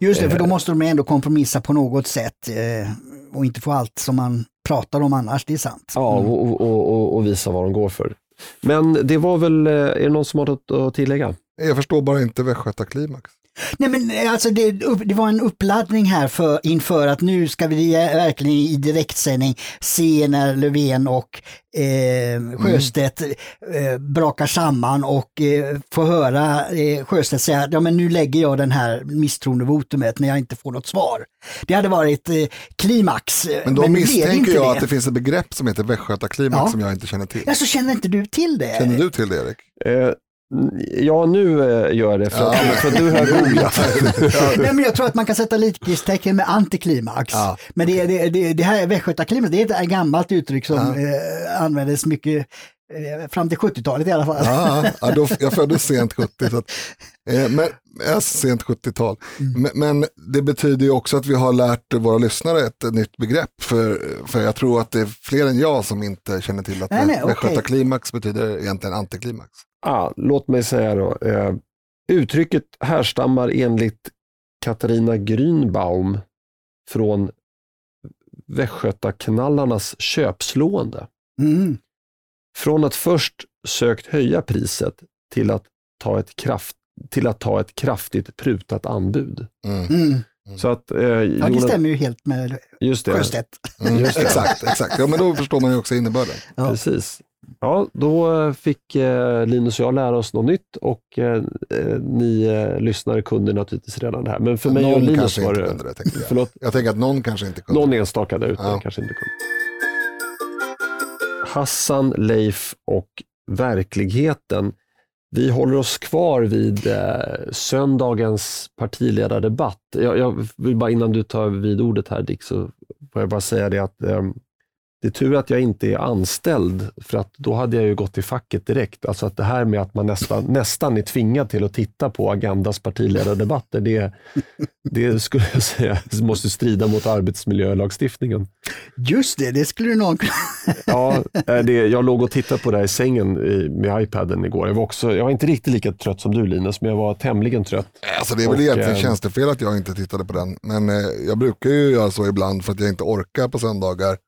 Just det, för då Eh. måste de ändå kompromissa på något sätt eh, och inte få allt som man pratar om annars, det är sant. Ja, Mm. och, och, och, och visa vad de går för. Men det var väl, eh, är det någon som har något att tillägga? Jag förstår bara inte Västgötaklimax. Nej men eh, alltså det, det var en uppladdning här för, inför att nu ska vi verkligen i direktsändning se när Löfven och eh, Sjöstedt eh, brakar samman och eh, få höra eh, Sjöstedt säga att ja, men nu lägger jag den här misstroendevotumet när jag inte får något svar. Det hade varit eh, klimax. eh, Men då det misstänker jag det. att det finns ett begrepp som heter Västgötaklimax Ja. som jag inte känner till. Alltså känner inte du till det? Känner du till det Erik? Ja, nu eh, gör jag det för, att, Ja. för att du har googlat. Nej, men jag tror att man kan sätta likhetstecken med antiklimax. Ja. Men det, det, det, det här västgötaklimax, det är ett gammalt uttryck som Ja. eh, användes mycket eh, fram till 70-talet i alla fall. Ja, ja, då, jag föddes sent 70, så att, eh, men, sent 70-tal. Mm. Men, men det betyder ju också att vi har lärt våra lyssnare ett, nytt begrepp. För, för jag tror att det är fler än jag som inte känner till att västgötaklimax betyder egentligen antiklimax. Ah, låt mig säga då. Eh, uttrycket härstammar enligt Katarina Grünbaum från Västgötaknallarnas köpslående. Mm. Från att först sökt höja priset till att ta ett, kraft, till att ta ett kraftigt prutat anbud. Mm. Mm. Så att, eh, Ja, det Jonas, stämmer ju helt med just det, Sjöstedt. Mm, Just det. exakt, exakt. Ja, men då förstår man ju också innebörden. Ja. precis. Ja, då fick eh, Linus och jag lära oss något nytt och eh, eh, ni eh, lyssnare kunde naturligtvis redan det här. Men för mig och någon Linus kanske var det, kunde det, tänker jag. förlåt, Jag tänker att någon kanske inte kunde. någon enstaka där ute Ja. kanske inte kunde. Hassan, Leif och verkligheten. Vi håller oss kvar vid eh, söndagens partiledardebatt. Jag, jag vill bara innan du tar vid ordet här Dick, så får jag bara säga det att eh, det är tur att jag inte är anställd, för att då hade jag ju gått i facket direkt. Alltså att det här med att man nästan, nästan är tvingad till att titta på Agendas partiledardebatter, det, det skulle jag säga måste strida mot arbetsmiljölagstiftningen. Just det, det skulle någon kunna... ja, eh, det, jag låg och tittade på det här i sängen med iPaden igår. Jag var, också, jag var inte riktigt lika trött som du Linus, men jag var tämligen trött. Alltså det är väl och, egentligen äh, tjänstefel att jag inte tittade på den, men eh, jag brukar ju göra så ibland för att jag inte orkar på söndagar Eh,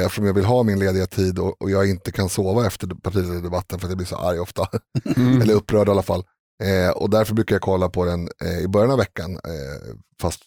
eftersom jag vill ha min lediga tid och, och jag inte kan sova efter partiledardebatten för att jag blir så arg ofta. Mm. Eller upprörd i alla fall. Eh, och därför brukar jag kolla på den eh, i början av veckan, eh, fast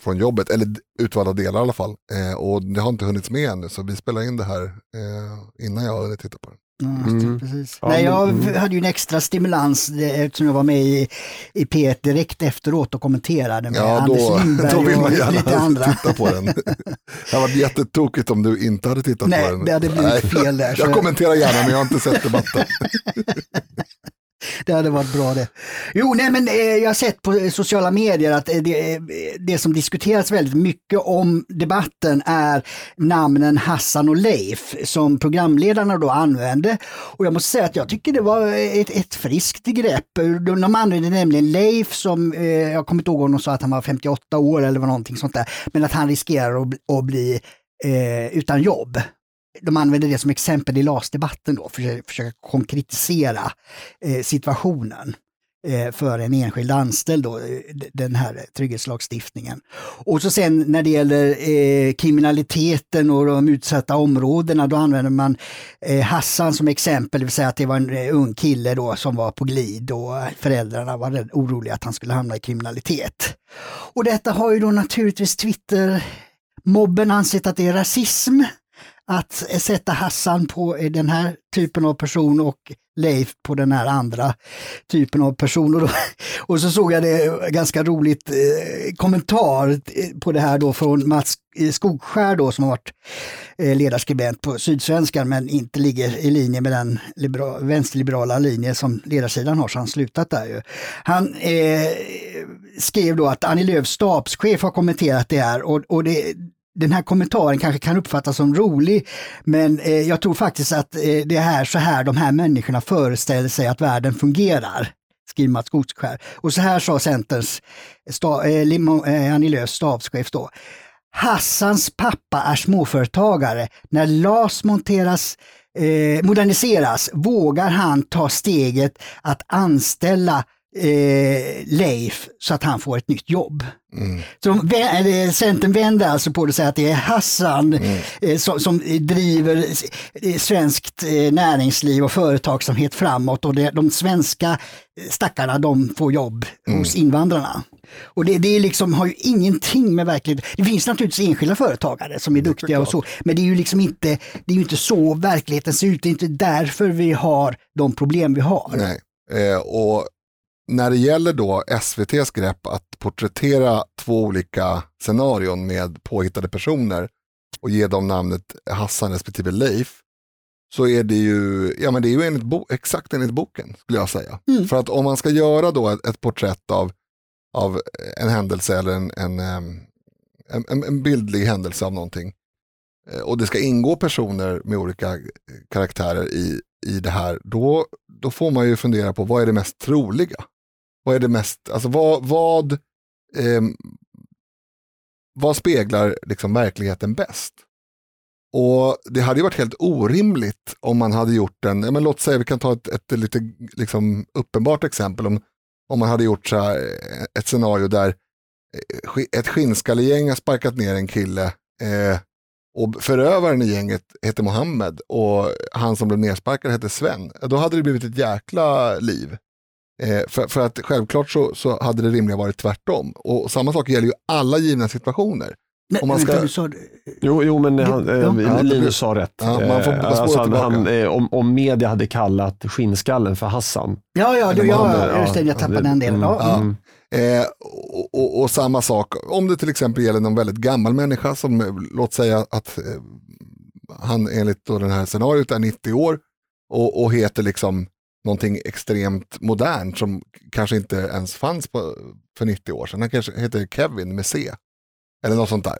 från jobbet, eller utvalda delar i alla fall. Eh, och det har inte hunnits med ännu, så vi spelar in det här eh, innan jag har hunnit titta på den. Mm. Precis. Ja, Nej, jag hade ju en extra stimulans eftersom jag var med i, i P1 direkt efteråt och kommenterade med ja, då, Anders Lindberg då vill man gärna titta på den. det hade varit jättetokigt om du inte hade tittat Nej, på den. Nej, det hade blivit Nej, fel där. Jag, jag kommenterar gärna men jag har inte sett debatten. Det hade varit bra det. Jo, nej men eh, jag har sett på sociala medier att eh, det, eh, det, som diskuteras väldigt mycket om debatten är namnen Hassan och Leif som programledarna då använde. Och jag måste säga att jag tycker det var ett, ett friskt grepp. De använde nämligen Leif som, eh, jag kommer inte ihåg om de sa att han var 58 år eller var någonting sånt där, men att han riskerar att, att bli eh, utan jobb de använder det som exempel i LAS-debatten då, för att försöka konkretisera eh, situationen eh, för en enskild anställd, då, eh, den här trygghetslagstiftningen. Och så sen när det gäller eh, kriminaliteten och de utsatta områdena, då använder man eh, Hassan som exempel, det vill säga att det var en eh, ung kille då som var på glid och föräldrarna var oroliga att han skulle hamna i kriminalitet. Och detta har ju då naturligtvis Twitter mobben ansett att det är rasism att sätta Hassan på den här typen av person och Leif på den här andra typen av person. Och, då, och så såg jag det ganska roligt eh, kommentar eh, på det här då från Mats eh, Skogskär då som har varit eh, ledarskribent på Sydsvenskan men inte ligger i linje med den liberal, vänsterliberala linje som ledarsidan har så han slutat där ju. Han eh, skrev då att Annie Lööfs stabschef har kommenterat det här och, och det, den här kommentaren kanske kan uppfattas som rolig, men eh, jag tror faktiskt att eh, det är så här de här människorna föreställer sig att världen fungerar skriver Mats Godskär. Och så här sa Centerns sta, eh, eh, Annie Lööfs stabschef då. Hassans pappa är småföretagare. När LAS monteras, eh, moderniseras vågar han ta steget att anställa eh, Leif så att han får ett nytt jobb. Mm. Så Centern vänder alltså på det och säger att det är Hassan mm. eh, som, som, driver eh, svenskt eh, näringsliv och företagsamhet framåt och det, de svenska stackarna de får jobb mm. hos invandrarna. Och det, det liksom, har ju ingenting med verkligheten, det finns naturligtvis enskilda företagare som är duktiga och så, men det är ju liksom inte, det är ju inte så verkligheten ser ut, det är inte därför vi har de problem vi har. Nej. Eh, och när det gäller då SVTs grepp att porträttera två olika scenarion med påhittade personer och ge dem namnet Hassan respektive Leif, så är det ju, ja, men det är ju enligt bo, exakt enligt boken, skulle jag säga. Mm. För att om man ska göra då ett, ett porträtt av, av en händelse eller en, en, en, en, bildlig händelse av någonting, eh, och det ska ingå personer med olika karaktärer i, i det här, då, då får man ju fundera på vad är det mest troliga? Vad är det mest, alltså vad, vad, eh, vad speglar liksom verkligheten bäst? Och det hade ju varit helt orimligt om man hade gjort en, men låt säga vi kan ta ett, ett lite liksom uppenbart exempel, om, om man hade gjort så här, eh, ett scenario där eh, ett skinnskallegäng har sparkat ner en kille eh, och förövaren i gänget heter Mohammed och han som blev nersparkad heter Sven. Då hade det blivit ett jäkla liv. Eh, för, för, att självklart så, så hade det rimliga varit tvärtom. Och samma sak gäller ju alla givna situationer. Men, om man ska... du sa... jo, jo, men han, eh, Linus sa rätt. Ja, man får eh, alltså, han, han, eh, om, om media hade kallat skinnskallen för Hassan. Ja, ja, du, ja, just det, jag tappade den delen. Mm, ja. Mm. Eh, och, och, och, samma sak, om det till exempel gäller någon väldigt gammal människa som, låt säga att eh, han enligt då den här scenariot är 90 år och, och heter liksom någonting extremt modernt som kanske inte ens fanns på, för 90 år sedan. Han kanske heter Kevin med C. Eller något sånt där.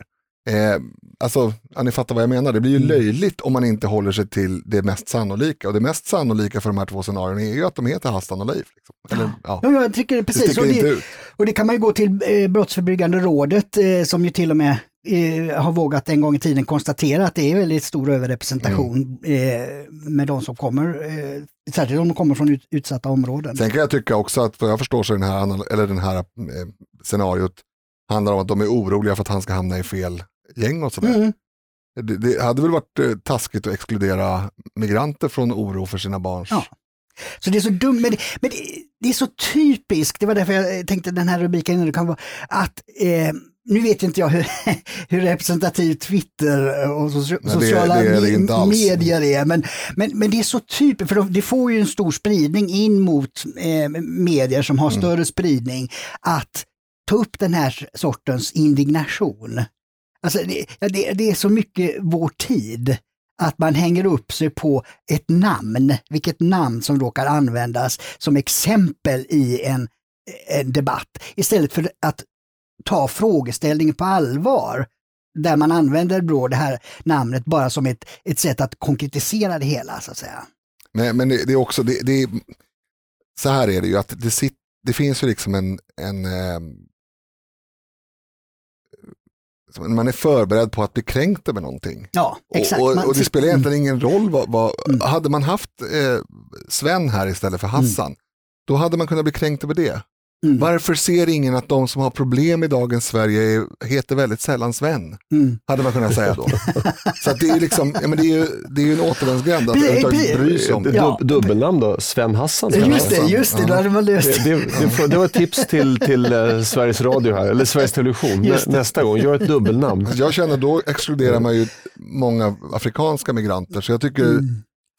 Eh, alltså, ja, ni fattar vad jag menar. Det blir ju Mm. löjligt om man inte håller sig till det mest sannolika. Och det mest sannolika för de här två scenarierna är ju att de heter Hassan och Leif. Liksom. Eller, ja, Ja, jag tycker det det precis. sticker Och det, och det kan man ju gå till eh, Brottsförebyggande rådet eh, som ju till och med eh, har vågat en gång i tiden konstatera att det är väldigt stor överrepresentation Mm. eh, med de som kommer, eh, särskilt om de kommer från ut, utsatta områden. Sen kan jag tycka också att vad jag förstår så den här, eller den här eh, scenariot handlar om att de är oroliga för att han ska hamna i fel gäng och sådär. Mm. Det, det hade väl varit taskigt att exkludera migranter från oro för sina barns... Ja. Så det är så dumt, men, det, men det, det är så typiskt, det var därför jag tänkte den här rubriken kan vara, att eh, nu vet inte jag hur, hur representativt Twitter och soci- Nej, det- sociala det är medier är, men, men, men det är så typiskt, för de- det får ju en stor spridning in mot eh, medier som har Mm. större spridning, att ta upp den här sortens indignation. Alltså det, det, det är så mycket vår tid att man hänger upp sig på ett namn, vilket namn som råkar användas som exempel i en, en debatt, istället för att ta frågeställningen på allvar. Där man använder då det här namnet bara som ett, ett sätt att konkretisera det hela så att säga. Men, men det, det är också, det, det är, så här är det ju att det, sit, det finns ju liksom en, en eh, man är förberedd på att bli kränkt över någonting. Ja, exakt. Och, och, och det spelar egentligen ingen roll vad, vad Mm. hade man haft eh, Sven här istället för Hassan, då hade man kunnat bli kränkt över det. Mm. Varför ser ingen att de som har problem i dagens Sverige är, heter väldigt sällan Sven? Mm. Hade man kunnat säga då. Så att det är ju liksom, ja, men det är ju, det är ju en återvändsgränd att överhuvudtaget bry sig om. Ja. Dub- Dubbelnamn då, Sven Hassan. Sven Just det, just det, då hade man löst Det, det, det, var ett tips till, till eh, Sveriges Radio här, eller Sveriges Television. Nästa gång, gör ett dubbelnamn. Jag känner då exkluderar man ju många afrikanska migranter, så jag tycker Mm.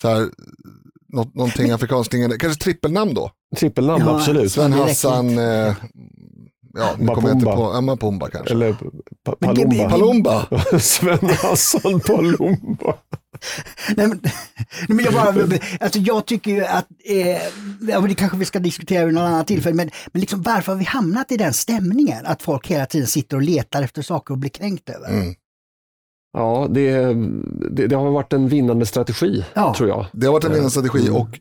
så här, något, någonting afrikanskt klingande, kanske trippelnamn då. Trippelnamn, Ja, absolut. Sven Hassan, eh, ja, nu kommer jag inte på, ja, Mapumba kanske. Eller pa blir- Palumba. Palumba, Sven Hassan Palumba. Nej, men, nej, men jag, bara, alltså jag tycker ju att, eh, ja, men det kanske vi ska diskutera vid något annat tillfälle, men, men liksom varför har vi hamnat i den stämningen? Att folk hela tiden sitter och letar efter saker att bli kränkt över. mm. Ja, det, det, det har varit en vinnande strategi, Ja. tror jag. det har varit en vinnande strategi Mm. och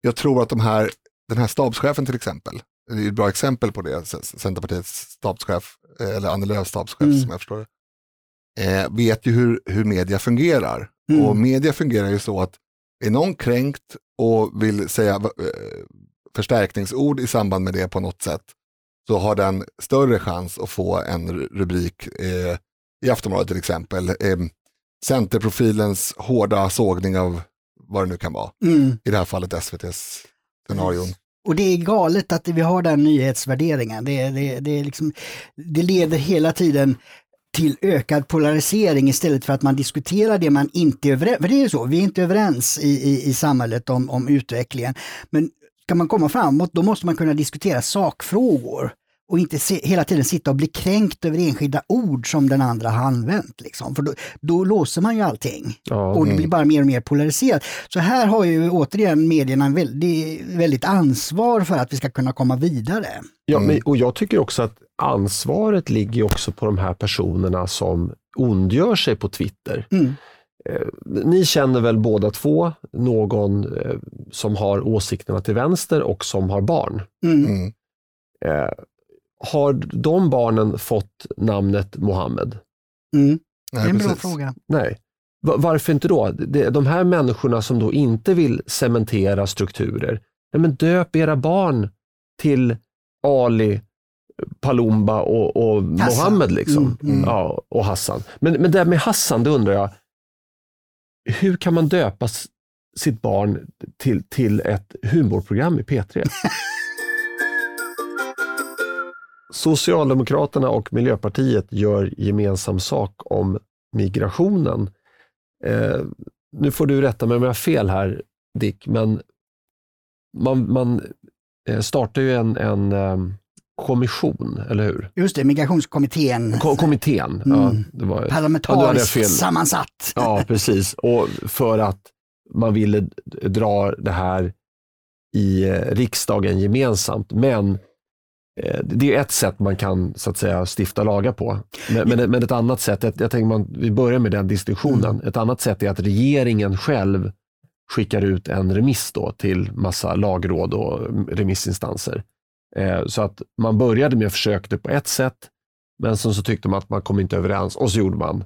jag tror att de här, den här stabschefen till exempel, det är ett bra exempel på det, Centerpartiets stabschef, eh, eller Annie Lööfs stabschef Mm. som jag förstår eh, vet ju hur, hur media fungerar. Mm. Och media fungerar ju så att är någon kränkt och vill säga eh, förstärkningsord i samband med det på något sätt, så har den större chans att få en ru- rubrik eh, i Aftonbladet till exempel. Eh, Centerprofilens hårda sågning av vad det nu kan vara. Mm. I det här fallet SVTs scenarion. Och det är galet att vi har den nyhetsvärderingen. Det, det, det, liksom, det leder hela tiden till ökad polarisering istället för att man diskuterar det man inte är överens För det är ju så, vi är inte överens i, i, i samhället om, om utvecklingen. Men ska man komma framåt då måste man kunna diskutera sakfrågor och inte se, hela tiden sitta och bli kränkt över enskilda ord som den andra har använt. Liksom. För då, då låser man ju allting Ja. och det Mm. blir bara mer och mer polariserat. Så här har ju återigen medierna en väldigt, väldigt ansvar för att vi ska kunna komma vidare. Ja, Mm. men, och jag tycker också att ansvaret ligger också på de här personerna som ondgör sig på Twitter. Mm. Eh, Ni känner väl båda två någon eh, som har åsikterna till vänster och som har barn. Mm. Mm. Har de barnen fått namnet Mohammed? Mm. Det är en bra fråga. Nej. Va- Varför inte då? Det- De här människorna som då inte vill cementera strukturer, nej men döp era barn till Ali, Palumba och, och. Mohammed. Liksom. Mm, mm. Ja, och Hassan. Men, men det här med Hassan, då undrar jag, hur kan man döpa sitt barn till, till ett humorprogram i P3? Socialdemokraterna och Miljöpartiet gör gemensam sak om migrationen. Eh, nu får du rätta mig om jag har fel här Dick, men man, man eh, startar ju en, en eh, kommission, eller hur? Just det, migrationskommittén, Ko- kommittén. Ja, Mm. det var, Ja, hade jag parlamentariskt fel. sammansatt. ja, precis. Och för att man ville dra det här i eh, riksdagen gemensamt. Men det är ett sätt man kan så att säga stifta lagar på. Men, men, men ett annat sätt, jag, jag tänker man, vi börjar med den distinktionen. Mm. Ett annat sätt är att regeringen själv skickar ut en remiss då till massa lagråd och remissinstanser. Eh, så att man började med att försöka på ett sätt, men sen så tyckte man att man kom inte överens och så gjorde man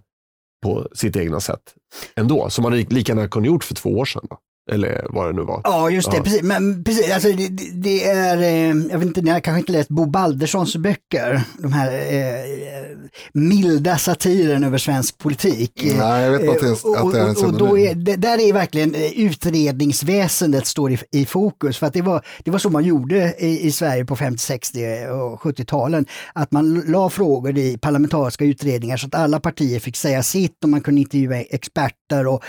på sitt egna sätt ändå. Som man lika gärna kunde gjort för två år sedan. Då. Eller vad det nu var. Ja, just det. Ja. Precis. Men, precis, alltså, det, det, är, eh, jag vet inte, ni har kanske inte läst Bo Balderssons böcker, de här eh, milda satiren över svensk politik. Nej, jag vet inte att det, att det är en och, och då är, det, Där är verkligen eh, utredningsväsendet står i, i fokus, för att det var, det var så man gjorde i, i Sverige på 50, 60 och 70-talen. Att man la frågor i parlamentariska utredningar så att alla partier fick säga sitt och man kunde intervjua experter och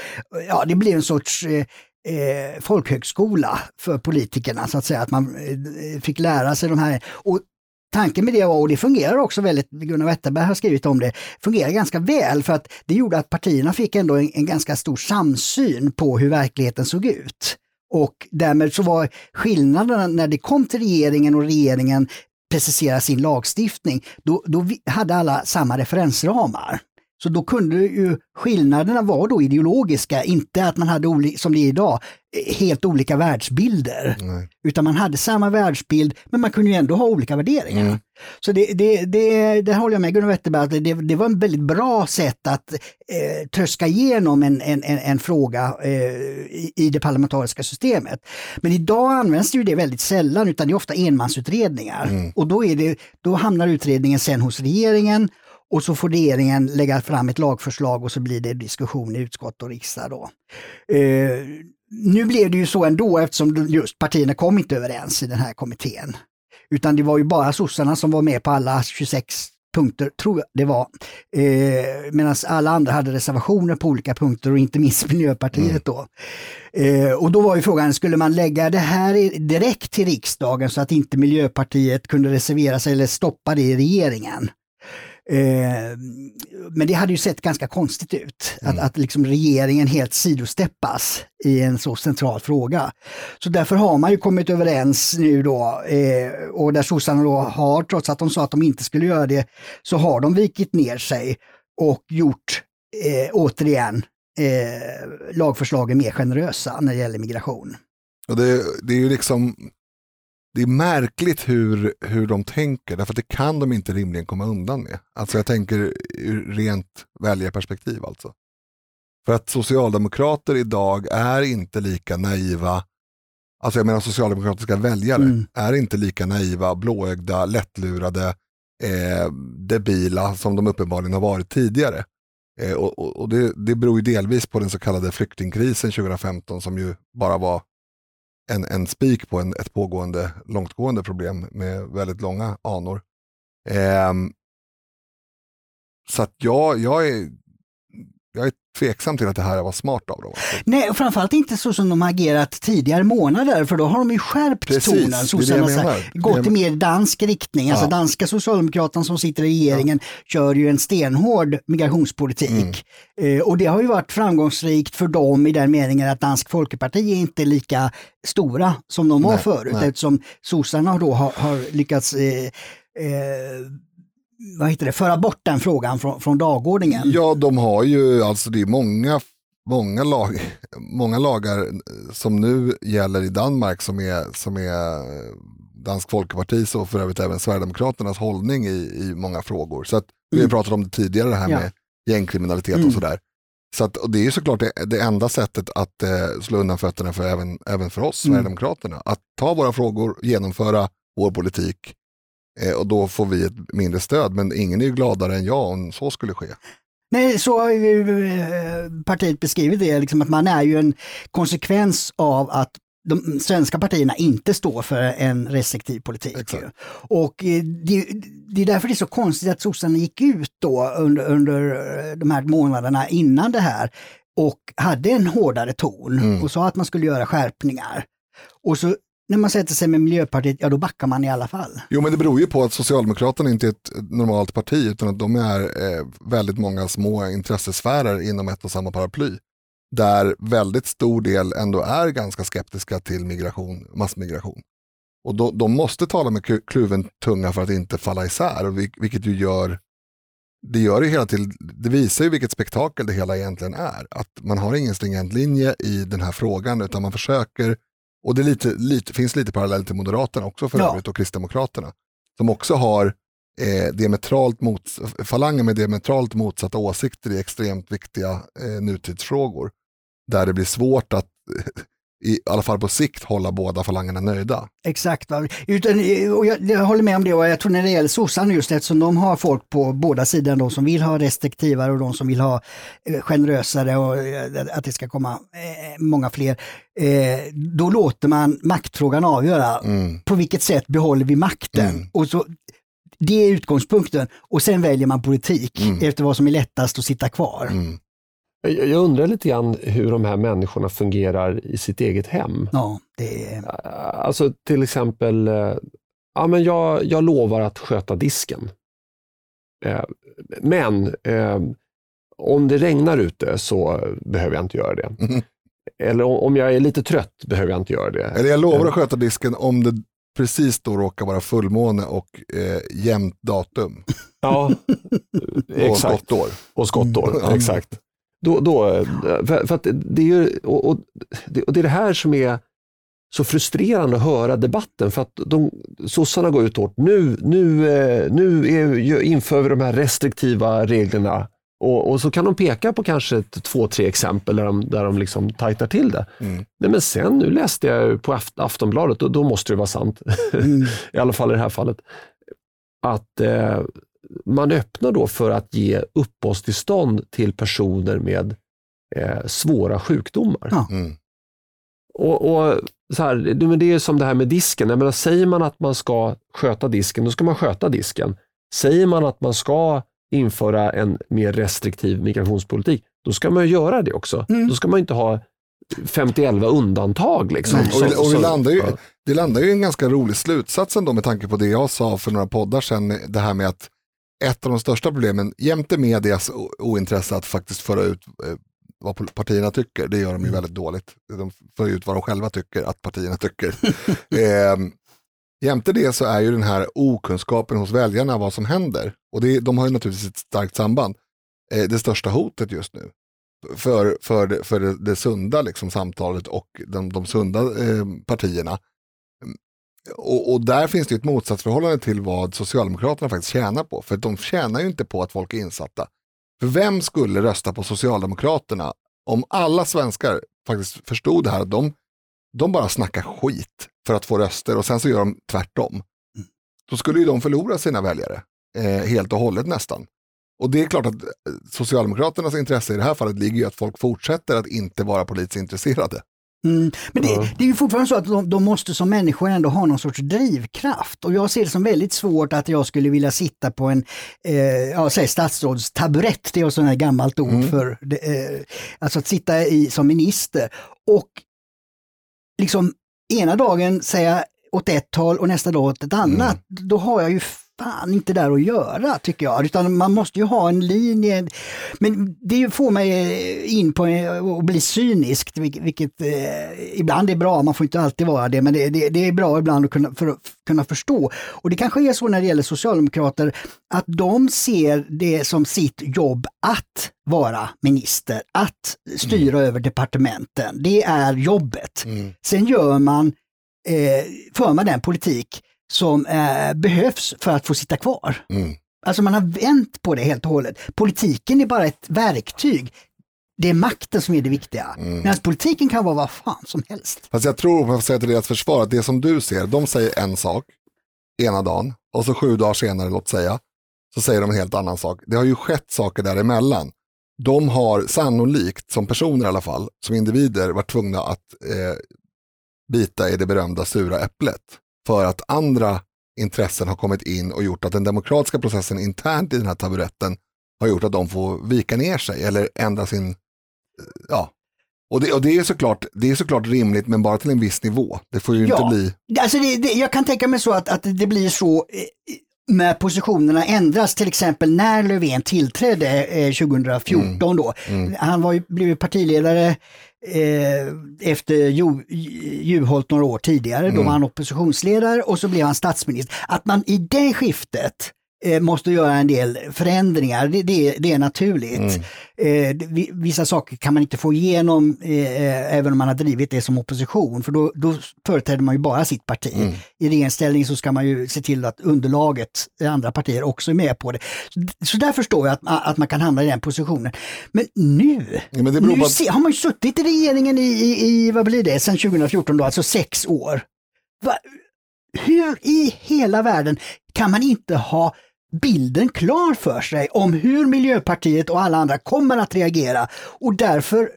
ja, det blev en sorts eh, eh, folkhögskola för politikerna, så att säga, att man eh, fick lära sig de här. Och tanken med det var, och det fungerar också väldigt, Gunnar Wetterberg har skrivit om det, fungerar ganska väl för att det gjorde att partierna fick ändå en, en ganska stor samsyn på hur verkligheten såg ut. Och därmed så var skillnaden, när det kom till regeringen och regeringen preciserar sin lagstiftning, då, då hade alla samma referensramar. Så då kunde ju skillnaderna vara då ideologiska, inte att man hade, som det är idag, helt olika världsbilder. Nej. Utan man hade samma världsbild, men man kunde ju ändå ha olika värderingar. Mm. Så det, det, det, det håller jag med Gunnar Wetterberg det, det var en väldigt bra sätt att eh, tröska igenom en, en, en, en fråga eh, i, i, det parlamentariska systemet. Men idag används ju det väldigt sällan, utan det är ofta enmansutredningar. Mm. Och då, är det, då hamnar utredningen sen hos regeringen och så får regeringen lägga fram ett lagförslag och så blir det diskussion i utskott och riksdag. Då. Eh, nu blev det ju så ändå eftersom just partierna kom inte överens i den här kommittén. Utan det var ju bara sossarna som var med på alla 26 punkter, tror jag det var. Eh, Medan alla andra hade reservationer på olika punkter och inte minst Miljöpartiet mm. då. Eh, och då var ju frågan, skulle man lägga det här direkt till riksdagen så att inte Miljöpartiet kunde reservera sig eller stoppa det i regeringen? Eh, men det hade ju sett ganska konstigt ut, mm. att, att liksom regeringen helt sidosteppas i en så central fråga. Så därför har man ju kommit överens nu då, eh, och där sossarna då har, trots att de sa att de inte skulle göra det, så har de vikit ner sig och gjort, eh, återigen, eh, lagförslagen mer generösa när det gäller migration. Och det, det är ju liksom det är märkligt hur, hur de tänker, därför att det kan de inte rimligen komma undan med. Alltså jag tänker ur rent väljarperspektiv alltså. För att socialdemokrater idag är inte lika naiva, alltså jag menar socialdemokratiska väljare mm. är inte lika naiva, blåögda, lättlurade, eh, debila som de uppenbarligen har varit tidigare. Eh, och, och, det, det beror ju delvis på den så kallade flyktingkrisen 2015 som ju bara var en, en spik på en, ett pågående långtgående problem med väldigt långa anor. Eh, så att jag, jag, är, jag är tveksam till att det här var smart av dem. Nej, framförallt inte så som de har agerat tidigare månader, för då har de ju skärpt Precis, tonen. Sossarna gått i mer dansk riktning. Alltså ja. Alltså danska socialdemokraterna som sitter i regeringen ja. kör ju en stenhård migrationspolitik. Mm. Eh, och det har ju varit framgångsrikt för dem i den meningen att Dansk Folkeparti är inte lika stora som de var nej, förut, nej. eftersom sossarna då har, har lyckats eh, eh, vad heter det, föra bort den frågan från, från dagordningen? Ja, de har ju, alltså det är många, många, lag, många lagar som nu gäller i Danmark som är, som är Dansk Folkepartis och för övrigt även Sverigedemokraternas hållning i, i många frågor. Så att, Vi har mm. pratat om det tidigare, det här ja. med gängkriminalitet mm. och sådär. Så att, och det är ju såklart det, det enda sättet att eh, slå undan fötterna för även, även för oss, mm. Sverigedemokraterna. Att ta våra frågor, genomföra vår politik Eh, och då får vi ett mindre stöd. Men ingen är ju gladare än jag om så skulle ske. Nej, så har ju eh, partiet beskrivit det, liksom att man är ju en konsekvens av att de svenska partierna inte står för en restriktiv politik. Exakt. Och eh, det, det, är därför det är så konstigt att sossarna gick ut då under, under de här månaderna innan det här och hade en hårdare ton mm. och sa att man skulle göra skärpningar. Och så när man sätter sig med Miljöpartiet, ja då backar man i alla fall. Jo men det beror ju på att Socialdemokraterna inte är ett normalt parti utan att de är eh, väldigt många små intressesfärer inom ett och samma paraply. där väldigt stor del ändå är ganska skeptiska till migration, massmigration. Och då, de måste tala med kluven tunga för att inte falla isär, vilket ju gör det gör det hela till, det visar ju vilket spektakel det hela egentligen är. Att man har ingen stringent linje i den här frågan utan man försöker, och det lite, lite, finns lite parallell till Moderaterna också för ja. övrigt och Kristdemokraterna, som också har eh, diametralt mot, falanger med diametralt motsatta åsikter i extremt viktiga eh, nutidsfrågor. Där det blir svårt att i alla fall på sikt hålla båda falangerna nöjda. Exakt, va? Utan, och jag, jag, håller med om det och jag tror när det gäller sossarna just eftersom de har folk på båda sidor, de som vill ha restriktivare och de som vill ha eh, generösare och eh, att det ska komma eh, många fler. Då låter man maktfrågan avgöra. Mm. På vilket sätt behåller vi makten? Mm. Och så, det är utgångspunkten och sen väljer man politik mm. efter vad som är lättast att sitta kvar. Jag undrar lite grann hur de här människorna fungerar i sitt eget hem. Ja, det är... Alltså till exempel, eh, ja, men jag, jag lovar att sköta disken. Eh, men eh, om det regnar ute så behöver jag inte göra det. Mm. Eller om jag är lite trött behöver jag inte göra det. Eller jag lovar att sköta disken om det precis då råkar vara fullmåne och eh, jämnt datum. Ja, exakt. Och skottår. Och skottår, mm. exakt. Då, då, för, för det är ju, och, och, det, och det är det här som är så frustrerande att höra debatten för att de, sossarna går ut hårt. Nu, nu, eh, nu är, inför vi de här restriktiva reglerna och, och, så kan de peka på kanske två, tre exempel där de, där de liksom tajtar till det. Mm. Nej, men sen, nu läste jag på Aftonbladet och då måste det vara sant. Mm. I alla fall i det här fallet. Att eh, man öppnar då för att ge uppehållstillstånd till personer med eh, svåra sjukdomar. Ja. Mm. Och, och, så här, det är som det här med disken. Jag menar, säger man att man ska sköta disken, då ska man sköta disken. Säger man att man ska införa en mer restriktiv migrationspolitik, då ska man göra det också. Mm. Då ska man inte ha 50-11 undantag. Liksom. Mm. Och, och, och landar ju, det landar ju i en ganska rolig slutsats ändå med tanke på det jag sa för några poddar sedan, det här med att ett av de största problemen, jämte medias ointresse att faktiskt föra ut eh, vad partierna tycker, det gör de ju mm. väldigt dåligt. De för ut vad de själva tycker att partierna tycker. eh, jämte det så är ju den här okunskapen hos väljarna vad som händer. Och det, de har ju naturligtvis ett starkt samband. Eh, det största hotet just nu för, för, för det, det sunda liksom, samtalet och de, de sunda eh, partierna och, och, där finns det ett motsatsförhållande till vad Socialdemokraterna faktiskt tjänar på. För de tjänar ju inte på att folk är insatta. För vem skulle rösta på Socialdemokraterna om alla svenskar faktiskt förstod det här? De, de bara snackar skit för att få röster och sen så gör de tvärtom. Då skulle ju de förlora sina väljare eh, helt och hållet nästan. Och det är klart att eh, Socialdemokraternas intresse i det här fallet ligger i att folk fortsätter att inte vara politiskt intresserade. Mm. Men det, det, är ju fortfarande så att de, de, måste som människor ändå ha någon sorts drivkraft och jag ser det som väldigt svårt att jag skulle vilja sitta på en, eh, ja säg statsrådstaburett, det är ett sånt här gammalt ord mm. för, eh, alltså att sitta i som minister och liksom ena dagen säga åt ett håll och nästa dag åt ett annat. Mm. Då har jag ju fan inte där att göra tycker jag, utan man måste ju ha en linje. Men det får mig in på att bli cynisk, vilket eh, ibland är bra, man får inte alltid vara det, men det, det, det är bra ibland att kunna, för att kunna förstå. Och det kanske är så när det gäller socialdemokrater, att de ser det som sitt jobb att vara minister, att styra mm. över departementen. Det är jobbet. Mm. Sen gör man, eh, för man den politik som eh, behövs för att få sitta kvar. Mm. Alltså man har vänt på det helt och hållet. Politiken är bara ett verktyg. Det är makten som är det viktiga. Mm. Medan politiken kan vara vad fan som helst. Fast jag tror, för att säga till deras försvar, att det som du ser, de säger en sak ena dagen och så sju dagar senare, låt säga, så säger de en helt annan sak. Det har ju skett saker däremellan. De har sannolikt, som personer i alla fall, som individer, varit tvungna att eh, bita i det berömda sura äpplet för att andra intressen har kommit in och gjort att den demokratiska processen internt i den här taburetten har gjort att de får vika ner sig eller ändra sin, ja. Och det, och det, är såklart, det är såklart rimligt men bara till en viss nivå. Det får ju ja, inte bli... Alltså det, det, jag kan tänka mig så att, att det blir så eh, när positionerna ändras, till exempel när Löfven tillträdde eh, 2014 Mm. då. Han var ju, blev ju partiledare eh, efter Ju, Juholt några år tidigare, Mm. då var han oppositionsledare och så blev han statsminister. Att man i det skiftet måste göra en del förändringar, det, det, det är naturligt. Mm. Eh, vissa saker kan man inte få igenom eh, även om man har drivit det som opposition, för då, då företräder man ju bara sitt parti. Mm. I regeringsställning så ska man ju se till att underlaget, eh, andra partier också är med på det. Så, så där förstår jag att, att man kan hamna i den positionen. Men nu, Ja, men nu att, se, har man ju suttit i regeringen i, i, i vad blir det, sedan 2014 då, alltså sex år. Va, hur i hela världen kan man inte ha bilden klar för sig om hur Miljöpartiet och alla andra kommer att reagera och därför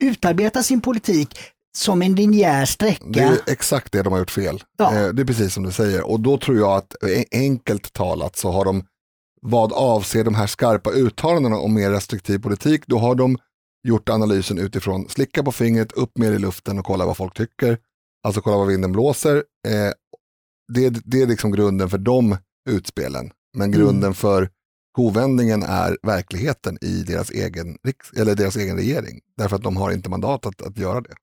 utarbeta sin politik som en linjär sträcka. det är exakt det de har gjort fel. Ja. Eh, Det är precis som du säger. Och då tror jag att eh, enkelt talat så har de, vad avser de här skarpa uttalandena om mer restriktiv politik, då har de gjort analysen utifrån slicka på fingret, upp mer i luften och kolla vad folk tycker. Alltså kolla vad vinden blåser. Eh, det, det är liksom grunden för de utspelen. Men grunden för kovändningen är verkligheten i deras egen, riks- eller deras egen regering. Därför att de har inte mandat att, att göra det.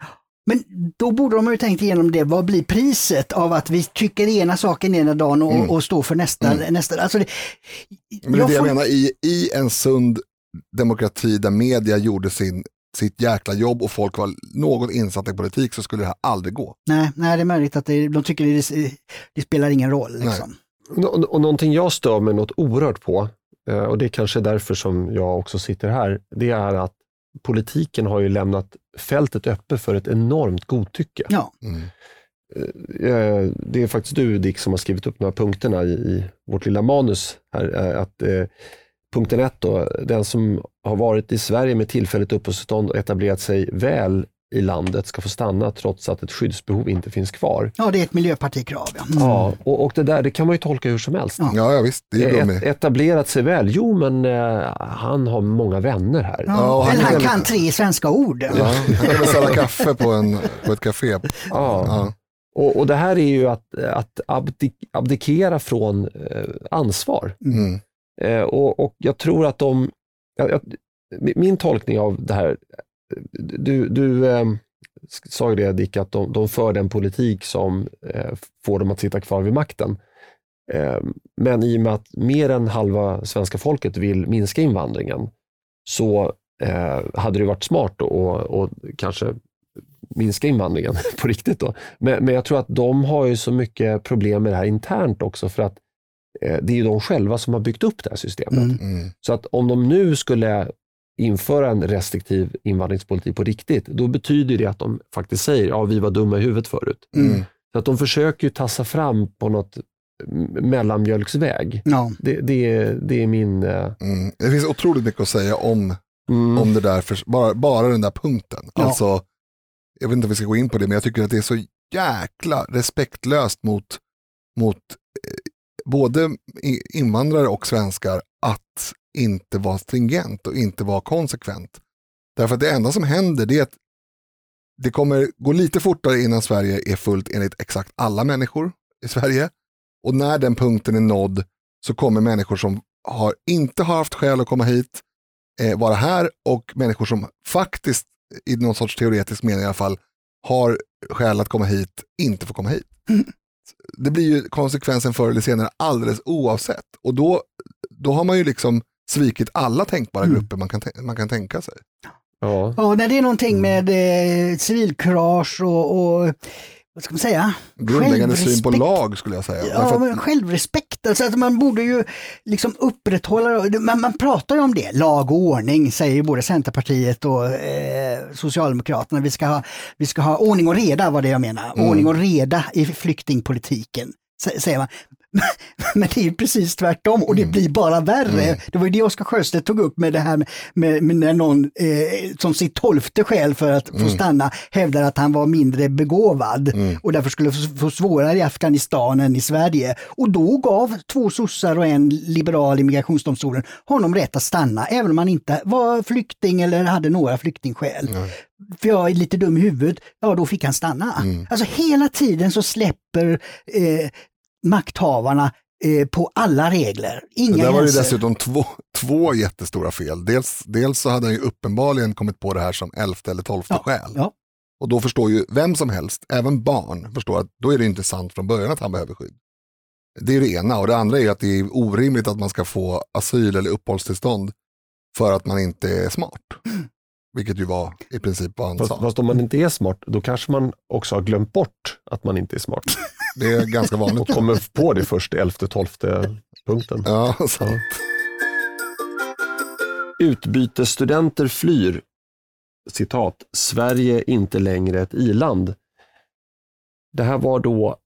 Men då borde de ha ju tänkt igenom det. Vad blir priset av att vi tycker ena saken ena dagen och, Mm. och står för nästa? nästa alltså det, Men det är det jag får- menar, i, i en sund demokrati där media gjorde sin, sitt jäkla jobb och folk var något insatta i politik så skulle det här aldrig gå. Nej, nej, det är möjligt att det, de tycker det, det spelar ingen roll. Liksom. Och, och någonting jag stör mig något oerhört på, eh, och det är kanske därför som jag också sitter här, det är att politiken har ju lämnat fältet öppet för ett enormt godtycke. Ja. Mm. Eh, Det är faktiskt du Dick som har skrivit upp de här punkterna i, i vårt lilla manus. här. eh, Att, eh, punkten ett då, den som har varit i Sverige med tillfälligt uppehållstillstånd och etablerat sig väl i landet ska få stanna trots att ett skyddsbehov inte finns kvar. ja, det är ett miljöpartikrav. Ja. Mm. Ja, och, och det där det kan man ju tolka hur som helst. Ja. Ja, visst, det är bra Et, med. etablerat sig väl, jo men eh, han har många vänner här. Ja. Ja, han han kan tre svenska ord. Ja, han kan sälja kaffe på, en, på ett café. Ja. Ja. Och, och det här är ju att, att abdi, abdikera från eh, ansvar. Mm. Eh, och, och jag tror att de, jag, jag, min tolkning av det här, du, du eh, sa ju det Dick, att de, de för den politik som eh, får dem att sitta kvar vid makten. Eh, men i och med att mer än halva svenska folket vill minska invandringen så eh, hade det varit smart att kanske minska invandringen på riktigt. Då. Men, men jag tror att de har ju så mycket problem med det här internt också för att eh, det är ju de själva som har byggt upp det här systemet. Mm. Mm. Så att om de nu skulle införa en restriktiv invandringspolitik på riktigt, då betyder det att de faktiskt säger ja vi var dumma i huvudet förut. Mm. Så att de försöker ju tassa fram på något mellanmjölksväg. Ja. Det, det, är, det är min... eh, Mm. Det finns otroligt mycket att säga om, mm, om det där, för, bara, bara den där punkten. Ja. Alltså, jag vet inte om vi ska gå in på det, men jag tycker att det är så jäkla respektlöst mot, mot eh, både invandrare och svenskar inte vara stringent och inte vara konsekvent. Därför att det enda som händer det är att det kommer gå lite fortare innan Sverige är fullt enligt exakt alla människor i Sverige. Och när den punkten är nådd så kommer människor som har, inte har haft skäl att komma hit eh, vara här och människor som faktiskt i någon sorts teoretisk mening i alla fall har skäl att komma hit inte får komma hit. Mm. Det blir ju konsekvensen förr eller senare alldeles oavsett. Och då, då har man ju liksom svikit alla tänkbara Mm. grupper man kan, man kan tänka sig. ja. Ja, det är Mm. någonting med eh, civilkurage och, och vad ska man säga? Grundläggande syn på lag skulle jag säga. Ja, att- men självrespekt. Alltså att man borde ju liksom upprätthålla, man, man pratar ju om det, lag och ordning säger ju både Centerpartiet och eh, Socialdemokraterna. Vi ska, ha, vi ska ha ordning och reda var det jag menar. Mm. Ordning och reda i flyktingpolitiken, sä- säger man. Men det är precis tvärtom och det Mm. blir bara värre. Det var ju det Oskar Sjöstedt tog upp med det här med, med, med när någon eh, som sitt tolfte skäl för att få stanna hävdar att han var mindre begåvad och därför skulle få, få svårare i Afghanistan än i Sverige. Och då gav två sossar och en liberal i migrationsdomstolen honom rätt att stanna även om han inte var flykting eller hade några flyktingskäl. För jag är lite dum i huvudet, ja då fick han stanna. Alltså hela tiden så släpper eh, makthavarna eh, på alla regler. Inga där var det gränser. dessutom två, två jättestora fel. Dels, dels så hade han ju uppenbarligen kommit på det här som elfte eller tolfte Ja, skäl. ja. Och då förstår ju vem som helst, även barn, förstår att då är det inte sant från början att han behöver skydd. Det är det ena. Och det andra är att det är orimligt att man ska få asyl eller uppehållstillstånd för att man inte är smart. Vilket ju var i princip vad han Fast, sa. fast om man inte är smart, då kanske man också har glömt bort att man inte är smart. Det är ganska vanligt. Och kommer på det först i elfte, tolfte punkten. Ja, sant. Utbytesstudenter flyr. Citat, Sverige är inte längre ett iland. Det här var då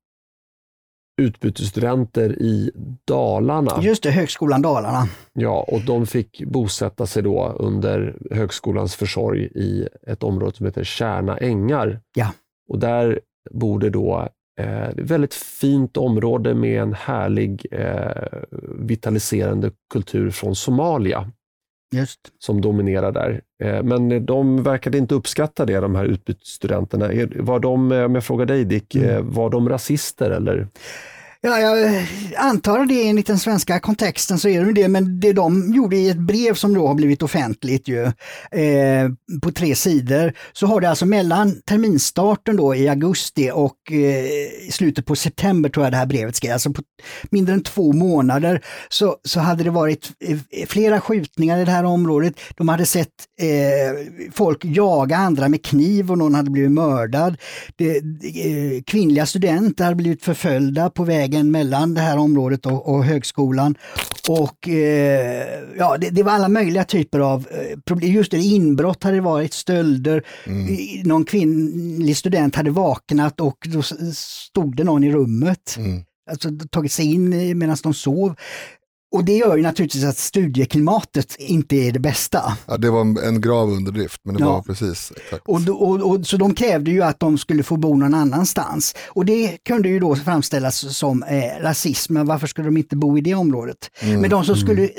utbytesstudenter i Dalarna. Just det, Högskolan Dalarna. Ja, och de fick bosätta sig då under högskolans försorg i ett område som heter Kärna ängar. Ja. Och där bor det då eh, väldigt fint område med en härlig eh, vitaliserande kultur från Somalia Just. som dominerar där. Eh, men de verkade inte uppskatta det, de här utbytesstudenterna. Var de, eh, om jag frågar dig Dick, Mm. eh, var de rasister eller? Ja, jag antar det enligt den svenska kontexten så är det det, men det de gjorde i ett brev som då har blivit offentligt ju, eh, på tre sidor, så har det alltså mellan terminstarten då i augusti och eh, slutet på september tror jag det här brevet skrev, alltså på mindre än två månader så, så hade det varit eh, flera skjutningar i det här området. De hade sett eh, folk jaga andra med kniv och någon hade blivit mördad. Det, eh, kvinnliga studenter hade blivit förföljda på vägen mellan det här området och, och högskolan. Och eh, ja, det, det var alla möjliga typer av eh, problem. Just det, inbrott hade varit, stölder. I- Någon kvinnlig student hade vaknat och då stod det någon i rummet. Mm. Alltså tagit sig in medan de sov. Och det gör ju naturligtvis att studieklimatet inte är det bästa. Ja, det var en, en grav underdrift, men det Ja. var precis exakt. Och, då- och, och, så de krävde ju att de skulle få bo någon annanstans. Och det kunde ju då framställas som eh, rasism, men varför skulle de inte bo i det området? Mm. Men de som skulle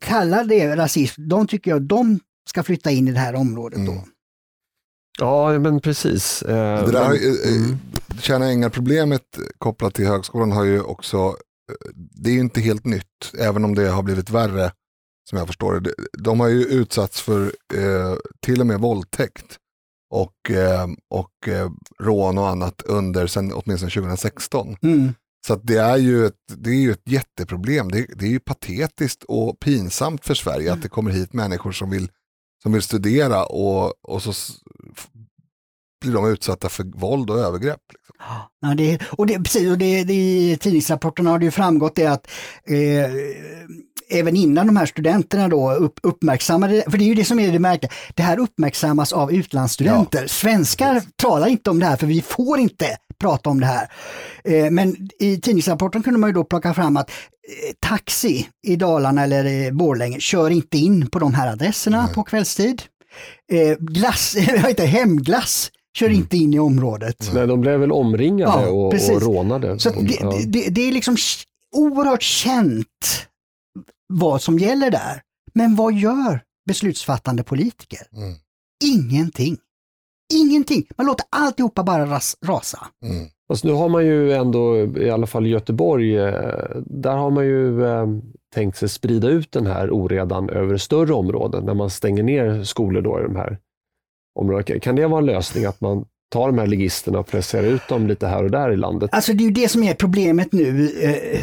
kalla det rasism, de tycker jag de ska flytta in i det här området då. Mm. Ja, men precis. Eh, Det där, har men- ju- eh, mm. Tjäna ängar-problemet kopplat till högskolan har ju också, eh, det är ju inte helt nytt, även om det har blivit värre som jag förstår det. De har ju utsatts för eh, till och med våldtäkt och, eh, och eh, rån och annat under sen åtminstone 2016. Mm. Så det, är ju ett, det är ju ett jätteproblem. Det, det är ju patetiskt och pinsamt för Sverige att det kommer hit människor som vill, som vill studera och, och så blir de utsatta för våld och övergrepp. Liksom. Ja, det, och det, precis, och det, det, I tidningsrapporterna har det ju framgått det att eh, även innan de här studenterna då upp, uppmärksammade, för det är ju det som är det märkliga, det här uppmärksammas av utlandsstudenter. Svenskar talar inte om det här för vi får inte prata om det här. Eh, men i tidningsrapporten kunde man ju då plocka fram att eh, taxi i Dalarna eller i Borlänge kör inte in på de här adresserna på kvällstid. Eh, glass, inte, hemglass kör inte in i området. Nej, de blev väl omringade Ja, och, precis. och rånade. Så det, Ja. det, det, är liksom oerhört känt vad som gäller där. Men vad gör beslutsfattande politiker? Mm. Ingenting. Ingenting. Man låter alltihopa bara ras, rasa. Mm. Fast nu har man ju ändå, i alla fall i Göteborg, eh, där har man ju eh, tänkt sig sprida ut den här oredan över större områden när man stänger ner skolor då i de här områdena. Kan det vara en lösning att man tar de här ligisterna och placerar ut dem lite här och där i landet? Alltså det är ju det som är problemet nu. Eh, eh,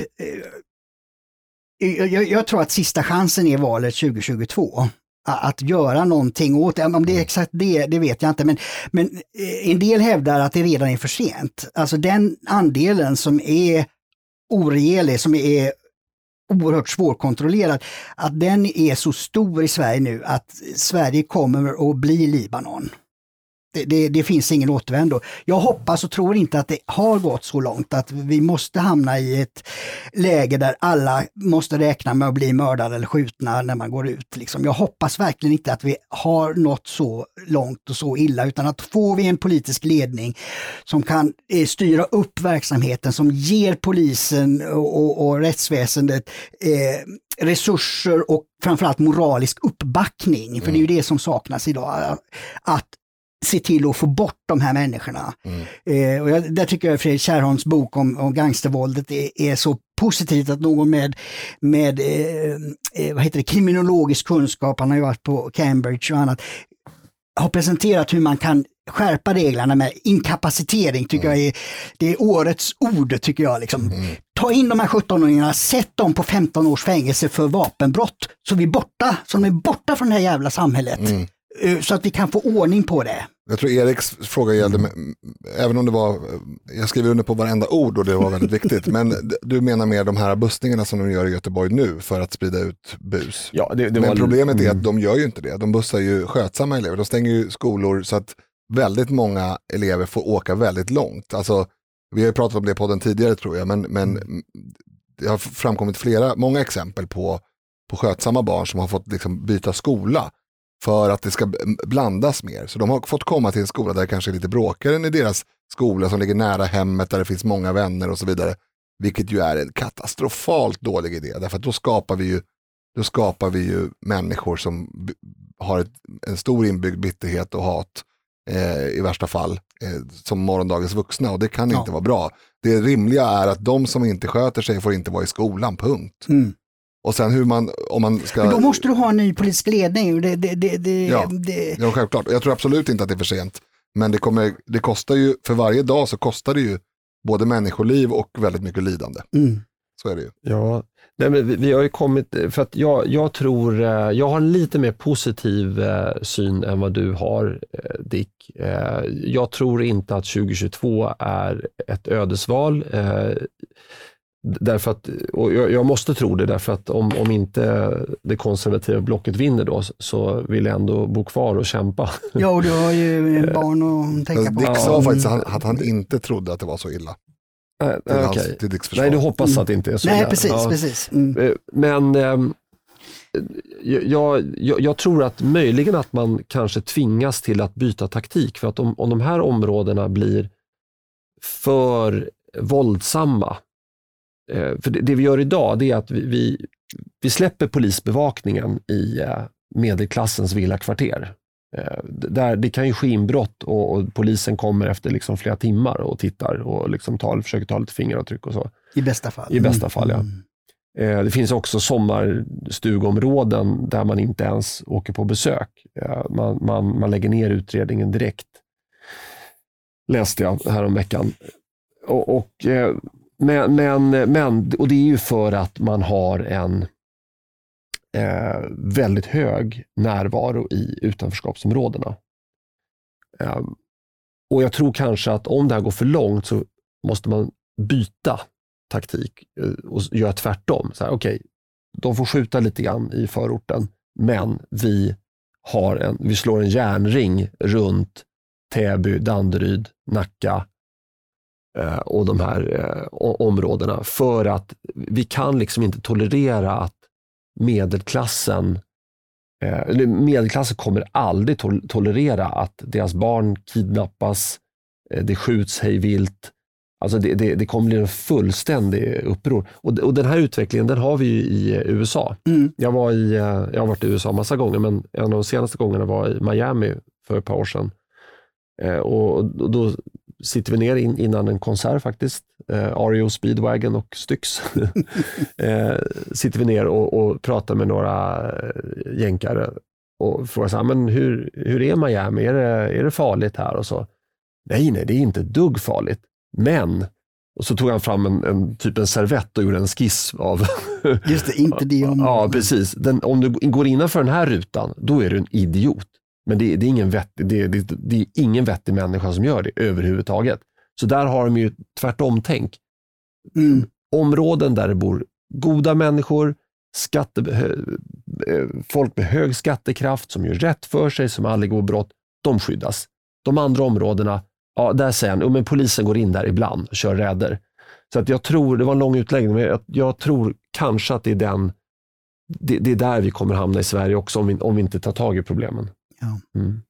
Jag, jag tror att sista chansen är valet 2022. A- Att göra någonting åt det. Om det är exakt det, det vet jag inte. Men, men eh, en del hävdar att det redan är för sent. Alltså den andelen som är oregelig, som är oerhört svårkontrollerad, att den är så stor i Sverige nu att Sverige kommer att bli Libanon. Det, det, det finns ingen återvändo. Jag hoppas och tror inte att det har gått så långt att vi måste hamna i ett läge där alla måste räkna med att bli mördade eller skjutna när man går ut. Liksom. Jag hoppas verkligen inte att vi har nått så långt och så illa utan att får vi en politisk ledning som kan eh, styra upp verksamheten, som ger polisen och, och, och rättsväsendet eh, resurser och framförallt moralisk uppbackning, för det är ju det som saknas idag. Att se till att få bort de här människorna. Mm. Eh, och jag, där tycker jag Fredrik Kärrholms bok om, om gangstervåldet är, är så positivt att någon med, med eh, eh, vad heter det, kriminologisk kunskap, han har ju varit på Cambridge och annat, har presenterat hur man kan skärpa reglerna med inkapacitering tycker jag är, det är årets ord tycker jag. Liksom. Ta in de här 17-åringarna, sätt dem på 15 års fängelse för vapenbrott så vi är borta, så de är borta från det här jävla samhället. Mm. Eh, Så att vi kan få ordning på det. Jag tror Eriks fråga gällde, även om det var, jag skriver under på varenda ord och det var väldigt viktigt, men du menar mer de här bussningarna som de gör i Göteborg nu för att sprida ut bus. Ja, det, det Men var, problemet är Mm. att de gör ju inte det. De bussar ju skötsamma elever. De stänger ju skolor så att väldigt många elever får åka väldigt långt. Alltså, vi har ju pratat om det på den tidigare tror jag, men, men det har framkommit flera, många exempel på, på skötsamma barn som har fått liksom byta skola för att det ska blandas mer. Så de har fått komma till en skola där det kanske är lite bråkigare än i deras skola som ligger nära hemmet, där det finns många vänner och så vidare. Vilket ju är en katastrofalt dålig idé, därför att då skapar vi ju, då skapar vi ju människor som har ett, en stor inbyggd bitterhet och hat eh, i värsta fall eh, som morgondagens vuxna och det kan Ja. inte vara bra. Det rimliga är att de som inte sköter sig får inte vara i skolan, punkt. Mm. Och sen hur man, om man ska... Men då måste du ha en ny politisk ledning. Det, det, det, det, Ja. det, Ja, självklart. Jag tror absolut inte att det är för sent. Men det, kommer, det kostar ju, för varje dag så kostar det ju både människoliv och väldigt mycket lidande. mm. Så är det ju. Ja, Nej, men vi, vi har ju kommit, för att jag, jag tror, eh, jag har en lite mer positiv eh, syn än vad du har eh, Dick. Eh, jag tror inte att 2022 är ett ödesval. Eh, därför att, och jag, jag måste tro det därför att om, om inte det konservativa blocket vinner då så vill jag ändå bo kvar och kämpa. ja, och du har ju barn att tänka på. Dick sa faktiskt att han, att han inte trodde att det var så illa. Nej, Till, hans, okej. till Dicks försvar. Nej, du hoppas att det inte är så. Nej, illa. precis, Ja. precis. Mm. Eh, Men ehm, jag, jag, jag tror att möjligen att man kanske tvingas till att byta taktik. För att om, om de här områdena blir för våldsamma. Eh, För det, det vi gör idag det är att vi, vi, vi släpper polisbevakningen i eh, medelklassens villakvarter. Eh, Där det kan ju ske inbrott och, och polisen kommer efter liksom flera timmar och tittar och liksom tar, försöker ta lite fingeravtryck och så. I bästa fall. I bästa fall, ja. Mm. Det finns också sommarstugområden där man inte ens åker på besök. Man, man, man lägger ner utredningen direkt. Läste jag häromveckan. Och, och, men, men, men, och det är ju för att man har en eh, väldigt hög närvaro i utanförskapsområdena. Eh, och jag tror kanske att om det här går för långt så måste man byta taktik eh, och göra tvärtom. Så här, okay, de får skjuta lite grann i förorten, men vi, har en, vi slår en järnring runt Täby, Danderyd, Nacka och de här eh, områdena för att vi kan liksom inte tolerera att medelklassen eh, eller medelklassen kommer aldrig tol- tolerera att deras barn kidnappas, eh, det skjuts hej vilt, Alltså det, det, det kommer bli en fullständig uppror. Och, och den här utvecklingen den har vi ju i eh, USA. Mm. Jag, var i, eh, jag har varit i USA massa gånger, men en av de senaste gångerna var i Miami för ett par år sedan. Eh, och då sitter vi ner in, innan en konsert faktiskt. Eh, REO Speedwagon och Styx. eh, sitter vi ner och, och pratar med några eh, jänkare och frågar så här, men hur, hur är Miami? Är det, är det farligt här? och så? Nej, nej, det är inte dugg farligt. Men, och så tog han fram en, en typ en servett och gjorde en skiss av Just det, inte det om... Ja, precis. Den, om du går innanför den här rutan, då är du en idiot. Men det, det, är ingen vettig, det, det, det är ingen vettig människa som gör det överhuvudtaget. Så där har de ju tvärtom-tänk. Mm. Områden där det bor goda människor, skatte, hö- eh, folk med hög skattekraft som gör rätt för sig, som aldrig går brott, de skyddas. De andra områdena, ja, där säger han, "Jo, men polisen går in där ibland och kör räder. Så att jag tror, det var en lång utläggning, men jag, jag tror kanske att det är den det, det är där vi kommer hamna i Sverige också om vi, om vi inte tar tag i problemen. Ja. Mm.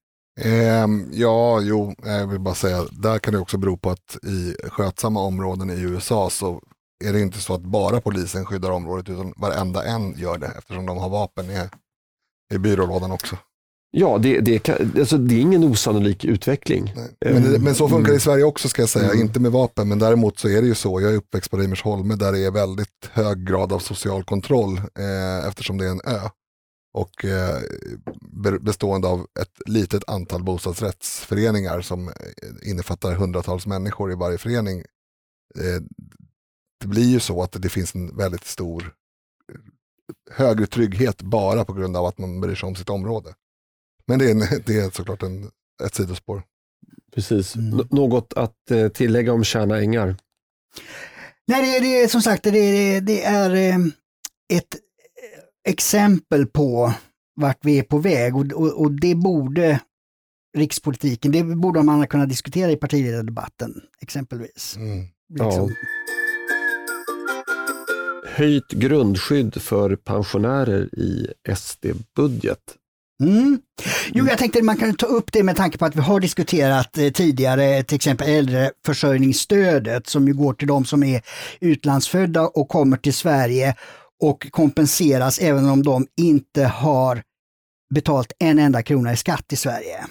Ehm, ja, jo, jag vill bara säga, där kan det också bero på att i skötsamma områden i USA så är det inte så att bara polisen skyddar området utan varenda en gör det eftersom de har vapen i, i byrålådan också. Ja, det, det, kan, alltså, det är ingen osannolik utveckling. Men, det, men, så funkar det i Sverige också ska jag säga, Mm. inte med vapen, men däremot så är det ju så, jag är uppväxt på Reimersholme där det är väldigt hög grad av social kontroll eh, eftersom det är en ö. Och eh, be- bestående av ett litet antal bostadsrättsföreningar som eh, innefattar hundratals människor i varje förening. Eh, det blir ju så att det finns en väldigt stor högre trygghet bara på grund av att man bryr sig om sitt område. Men det är, en, det är såklart en, ett sidospår. Precis. Mm. N- något att tillägga om Tjärna ängar? Nej, det, det är som sagt det, det, det är ett exempel på vart vi är på väg och, och, och det borde rikspolitiken, det borde man kunna diskutera i partiledardebatten exempelvis. Mm. Liksom. Höjt grundskydd för pensionärer i SD-budget. Mm. Jo, jag tänkte man kan ta upp det med tanke på att vi har diskuterat eh, tidigare till exempel äldreförsörjningsstödet som ju går till de som är utlandsfödda och kommer till Sverige och kompenseras även om de inte har betalt en enda krona i skatt i Sverige.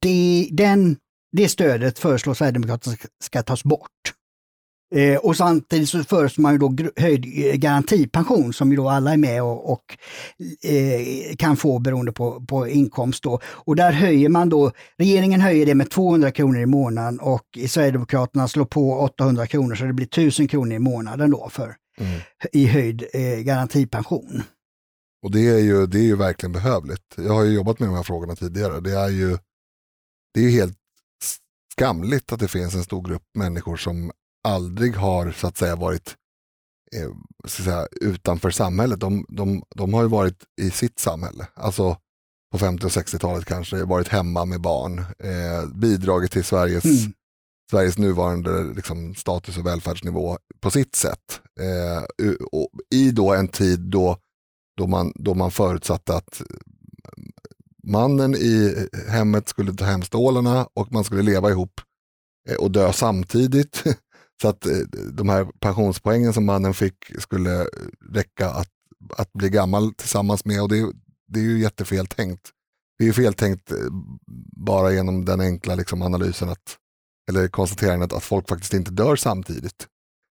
Det, den, det stödet föreslår Sverigedemokraterna ska, tas bort. Eh, och samtidigt så föreslår man ju då höjd eh, garantipension som ju då alla är med och, och eh, kan få beroende på, på inkomst. Då. Och där höjer man då, regeringen höjer det med 200 kronor i månaden och Sverigedemokraterna slår på 800 kronor så det blir 1000 kronor i månaden då för, Mm. i höjd eh, garantipension. Och det är, ju, det är ju verkligen behövligt. Jag har ju jobbat med de här frågorna tidigare. Det är ju, det är ju helt skamligt att det finns en stor grupp människor som aldrig har så att säga varit eh, jag säga, utanför samhället. De, de, de har ju varit i sitt samhälle. Alltså på 50 och 60-talet kanske, varit hemma med barn, eh, bidragit till Sveriges, Mm. Sveriges nuvarande liksom, status och välfärdsnivå på sitt sätt. Eh, och I då en tid då då man, då man förutsatte att eh, mannen i hemmet skulle ta hem stålarna och man skulle leva ihop eh, och dö samtidigt. Så att eh, de här pensionspoängen som mannen fick skulle räcka att, att bli gammal tillsammans med och det, är- det är ju jättefel tänkt. Det är ju fel tänkt bara genom den enkla liksom, analysen att, eller konstaterandet att folk faktiskt inte dör samtidigt.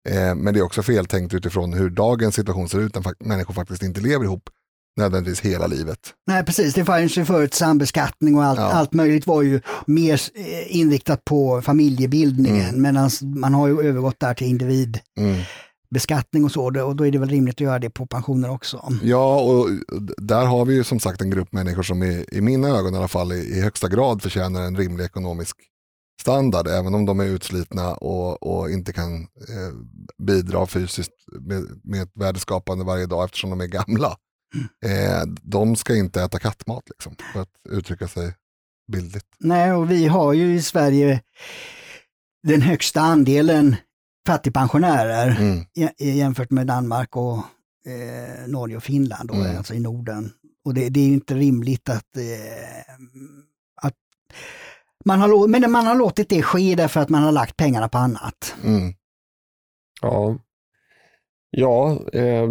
Eh, men det är också fel tänkt utifrån hur dagens situation ser ut när människor faktiskt inte lever ihop nödvändigtvis hela livet. Nej precis, det fanns ju förut sambeskattning och allt, Ja. allt möjligt var ju mer eh, inriktat på familjebildningen Mm. medan man har ju övergått där till individbeskattning Mm. och så och då är det väl rimligt att göra det på pensioner också. Ja, och där har vi ju som sagt en grupp människor som i, i mina ögon i alla fall i, i högsta grad förtjänar en rimlig ekonomisk standard, även om de är utslitna och, och inte kan eh, bidra fysiskt med, med ett värdeskapande varje dag eftersom de är gamla. Eh, de ska inte äta kattmat, liksom, för att uttrycka sig bildligt. Nej, och vi har ju i Sverige den högsta andelen fattigpensionärer Mm. jä- jämfört med Danmark och eh, Norge och Finland, då, Mm. alltså i Norden. Och det, det är ju inte rimligt att, eh, att man har, men man har låtit det ske därför att man har lagt pengarna på annat. Mm. Ja, ja eh,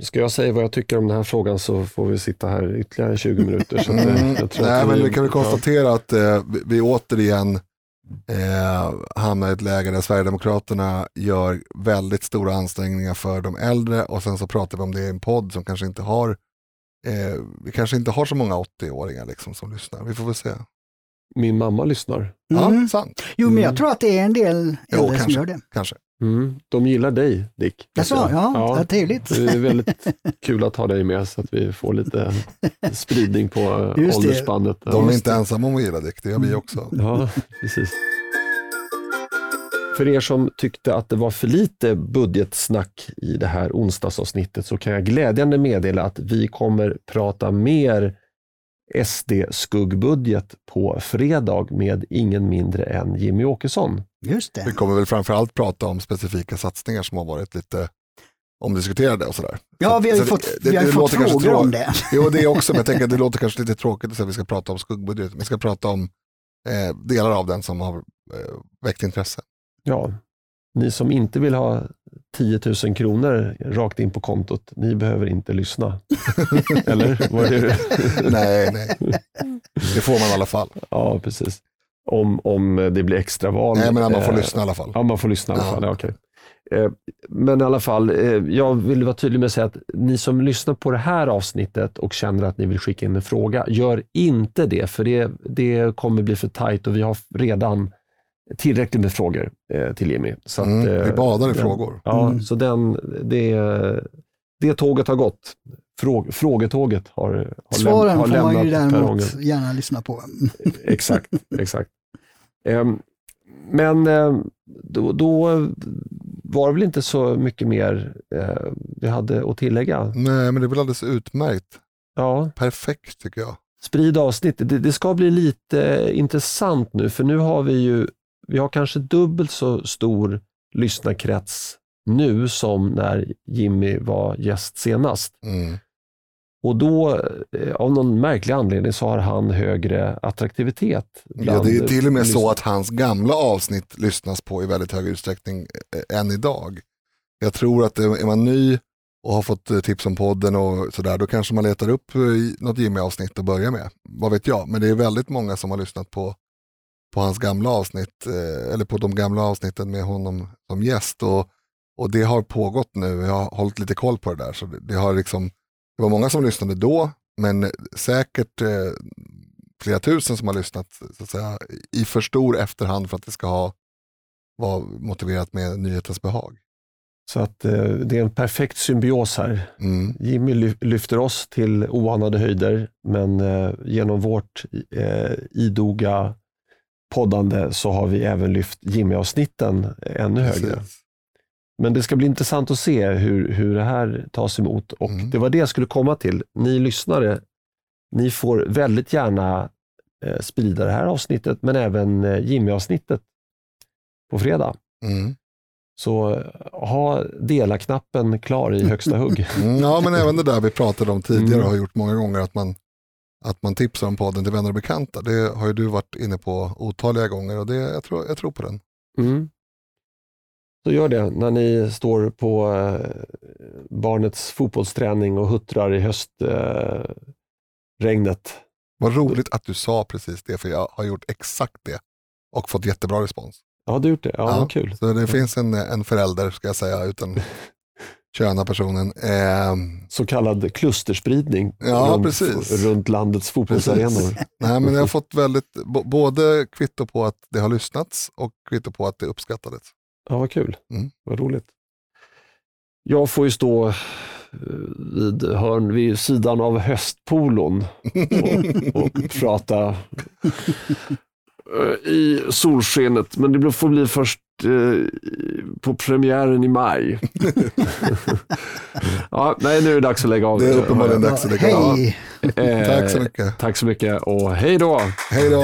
ska jag säga vad jag tycker om den här frågan så får vi sitta här ytterligare 20 minuter. Så att, Mm. jag tror Nej, men vi kan väl ja. konstatera att eh, vi, vi återigen eh, hamnar i ett läge där Sverigedemokraterna gör väldigt stora ansträngningar för de äldre och sen så pratar vi om det i en podd som kanske inte har eh, vi kanske inte har så många 80-åringar liksom som lyssnar. Vi får väl se. Min mamma lyssnar. Mm. Ja, sant. Jo, men jag Mm. tror att det är en del Jo, äldre som kanske. gör det. Kanske. Mm. De gillar dig, Dick. Jaså, ja, ja. trevligt. Det är väldigt kul att ha dig med så att vi får lite spridning på Just det. åldersspannet. De är inte det. ensamma om att gilla Dick, det gör vi också. Ja, precis. För er som tyckte att det var för lite budgetsnack i det här onsdagsavsnittet så kan jag glädjande meddela att vi kommer prata mer SD-skuggbudget på fredag med ingen mindre än Jimmy Åkesson. Just Vi det. kommer väl framförallt prata om specifika satsningar som har varit lite omdiskuterade och sådär. Ja, vi har ju så fått, det- vi har ju det fått frågor om det. Jo, det är också, men jag tänker att det låter kanske lite tråkigt att vi ska prata om skuggbudgeten. Vi ska prata om eh, delar av den som har eh, väckt intresse. Ja, ni som inte vill ha 10 000 kronor rakt in på kontot, ni behöver inte lyssna. Eller? Var det nej, nej. Det får man i alla fall. Ja, precis. Om, om det blir extraval. Nej, men man får eh, lyssna i alla fall. Ja, man får lyssna i alla fall. Ja, okej. Eh, Men i alla fall, eh, jag vill vara tydlig med att säga att ni som lyssnar på det här avsnittet och känner att ni vill skicka in en fråga, gör inte det, för det, det kommer bli för tajt och vi har redan tillräckligt med frågor eh, till Jimmy. Så att, Mm, vi eh, badar i den, frågor. Ja, Mm. så den, det, det tåget har gått. Fråg, frågetåget har, har, läm, Svaren har får man ju däremot gärna lyssna på. Exakt, exakt. Ehm, men ehm, då, då var det väl inte så mycket mer eh, vi hade att tillägga. Nej, men det är väl alldeles utmärkt. Ja, Perfekt tycker jag. sprid avsnitt. Det, det ska bli lite intressant nu, för nu har vi ju, vi har kanske dubbelt så stor lyssnarkrets nu som när Jimmy var gäst senast. Mm. Och då, eh, av någon märklig anledning, så har han högre attraktivitet. Ja, det är till och med så att hans gamla avsnitt lyssnas på i väldigt hög utsträckning eh, än idag. Jag tror att eh, är man ny och har fått tips om podden och sådär, då kanske man letar upp något Jimmy-avsnitt att börja med. Vad vet jag, men det är väldigt många som har lyssnat på, på hans gamla avsnitt, eh, eller på de gamla avsnitten med honom som gäst. Och, och det har pågått nu, jag har hållit lite koll på det där. Så det, det, har liksom, det var många som lyssnade då, men säkert eh, flera tusen som har lyssnat så att säga, i för stor efterhand för att det ska ha, vara motiverat med nyhetens behag. Så att eh, det är en perfekt symbios här. Mm. Jimmy ly- lyfter oss till oanade höjder, men eh, genom vårt eh, idoga poddande så har vi även lyft Jimmy-avsnitten ännu högre. Precis. Men det ska bli intressant att se hur, hur det här tas emot. Och Mm. Det var det jag skulle komma till. Ni lyssnare, ni får väldigt gärna eh, sprida det här avsnittet, men även eh, Jimmy-avsnittet på fredag. Mm. Så eh, ha dela-knappen klar i högsta hugg. Ja, men även det där vi pratade om tidigare Mm. har gjort många gånger, att man, att man tipsar om podden till vänner och bekanta. Det har ju du varit inne på otaliga gånger och det, jag, tror, jag tror på den. Mm. Så gör det när ni står på eh, barnets fotbollsträning och huttrar i höstregnet. Eh. Vad roligt att du sa precis det, för jag har gjort exakt det och fått jättebra respons. ja, har du gjort det? Ja, Ja. kul. Så det finns en, en förälder, ska jag säga, utan köna personen. Ehm, Så kallad klusterspridning Ja, runt, precis. runt landets fotbollsarenor. nej, men jag har fått väldigt, både kvitto på att det har lyssnats och kvitto på att det uppskattades. Ja, vad kul. Mm. Vad roligt. Jag får ju stå eh, vid, hörn, vid sidan av höstpolon och, och prata eh, i solskenet. Men det får bli först eh, på premiären i maj. ja, nej, nu är det dags att lägga av. Det är uppenbarligen dags att lägga av. Hej! Eh, Tack så mycket. Tack så mycket och hej då! Hej då!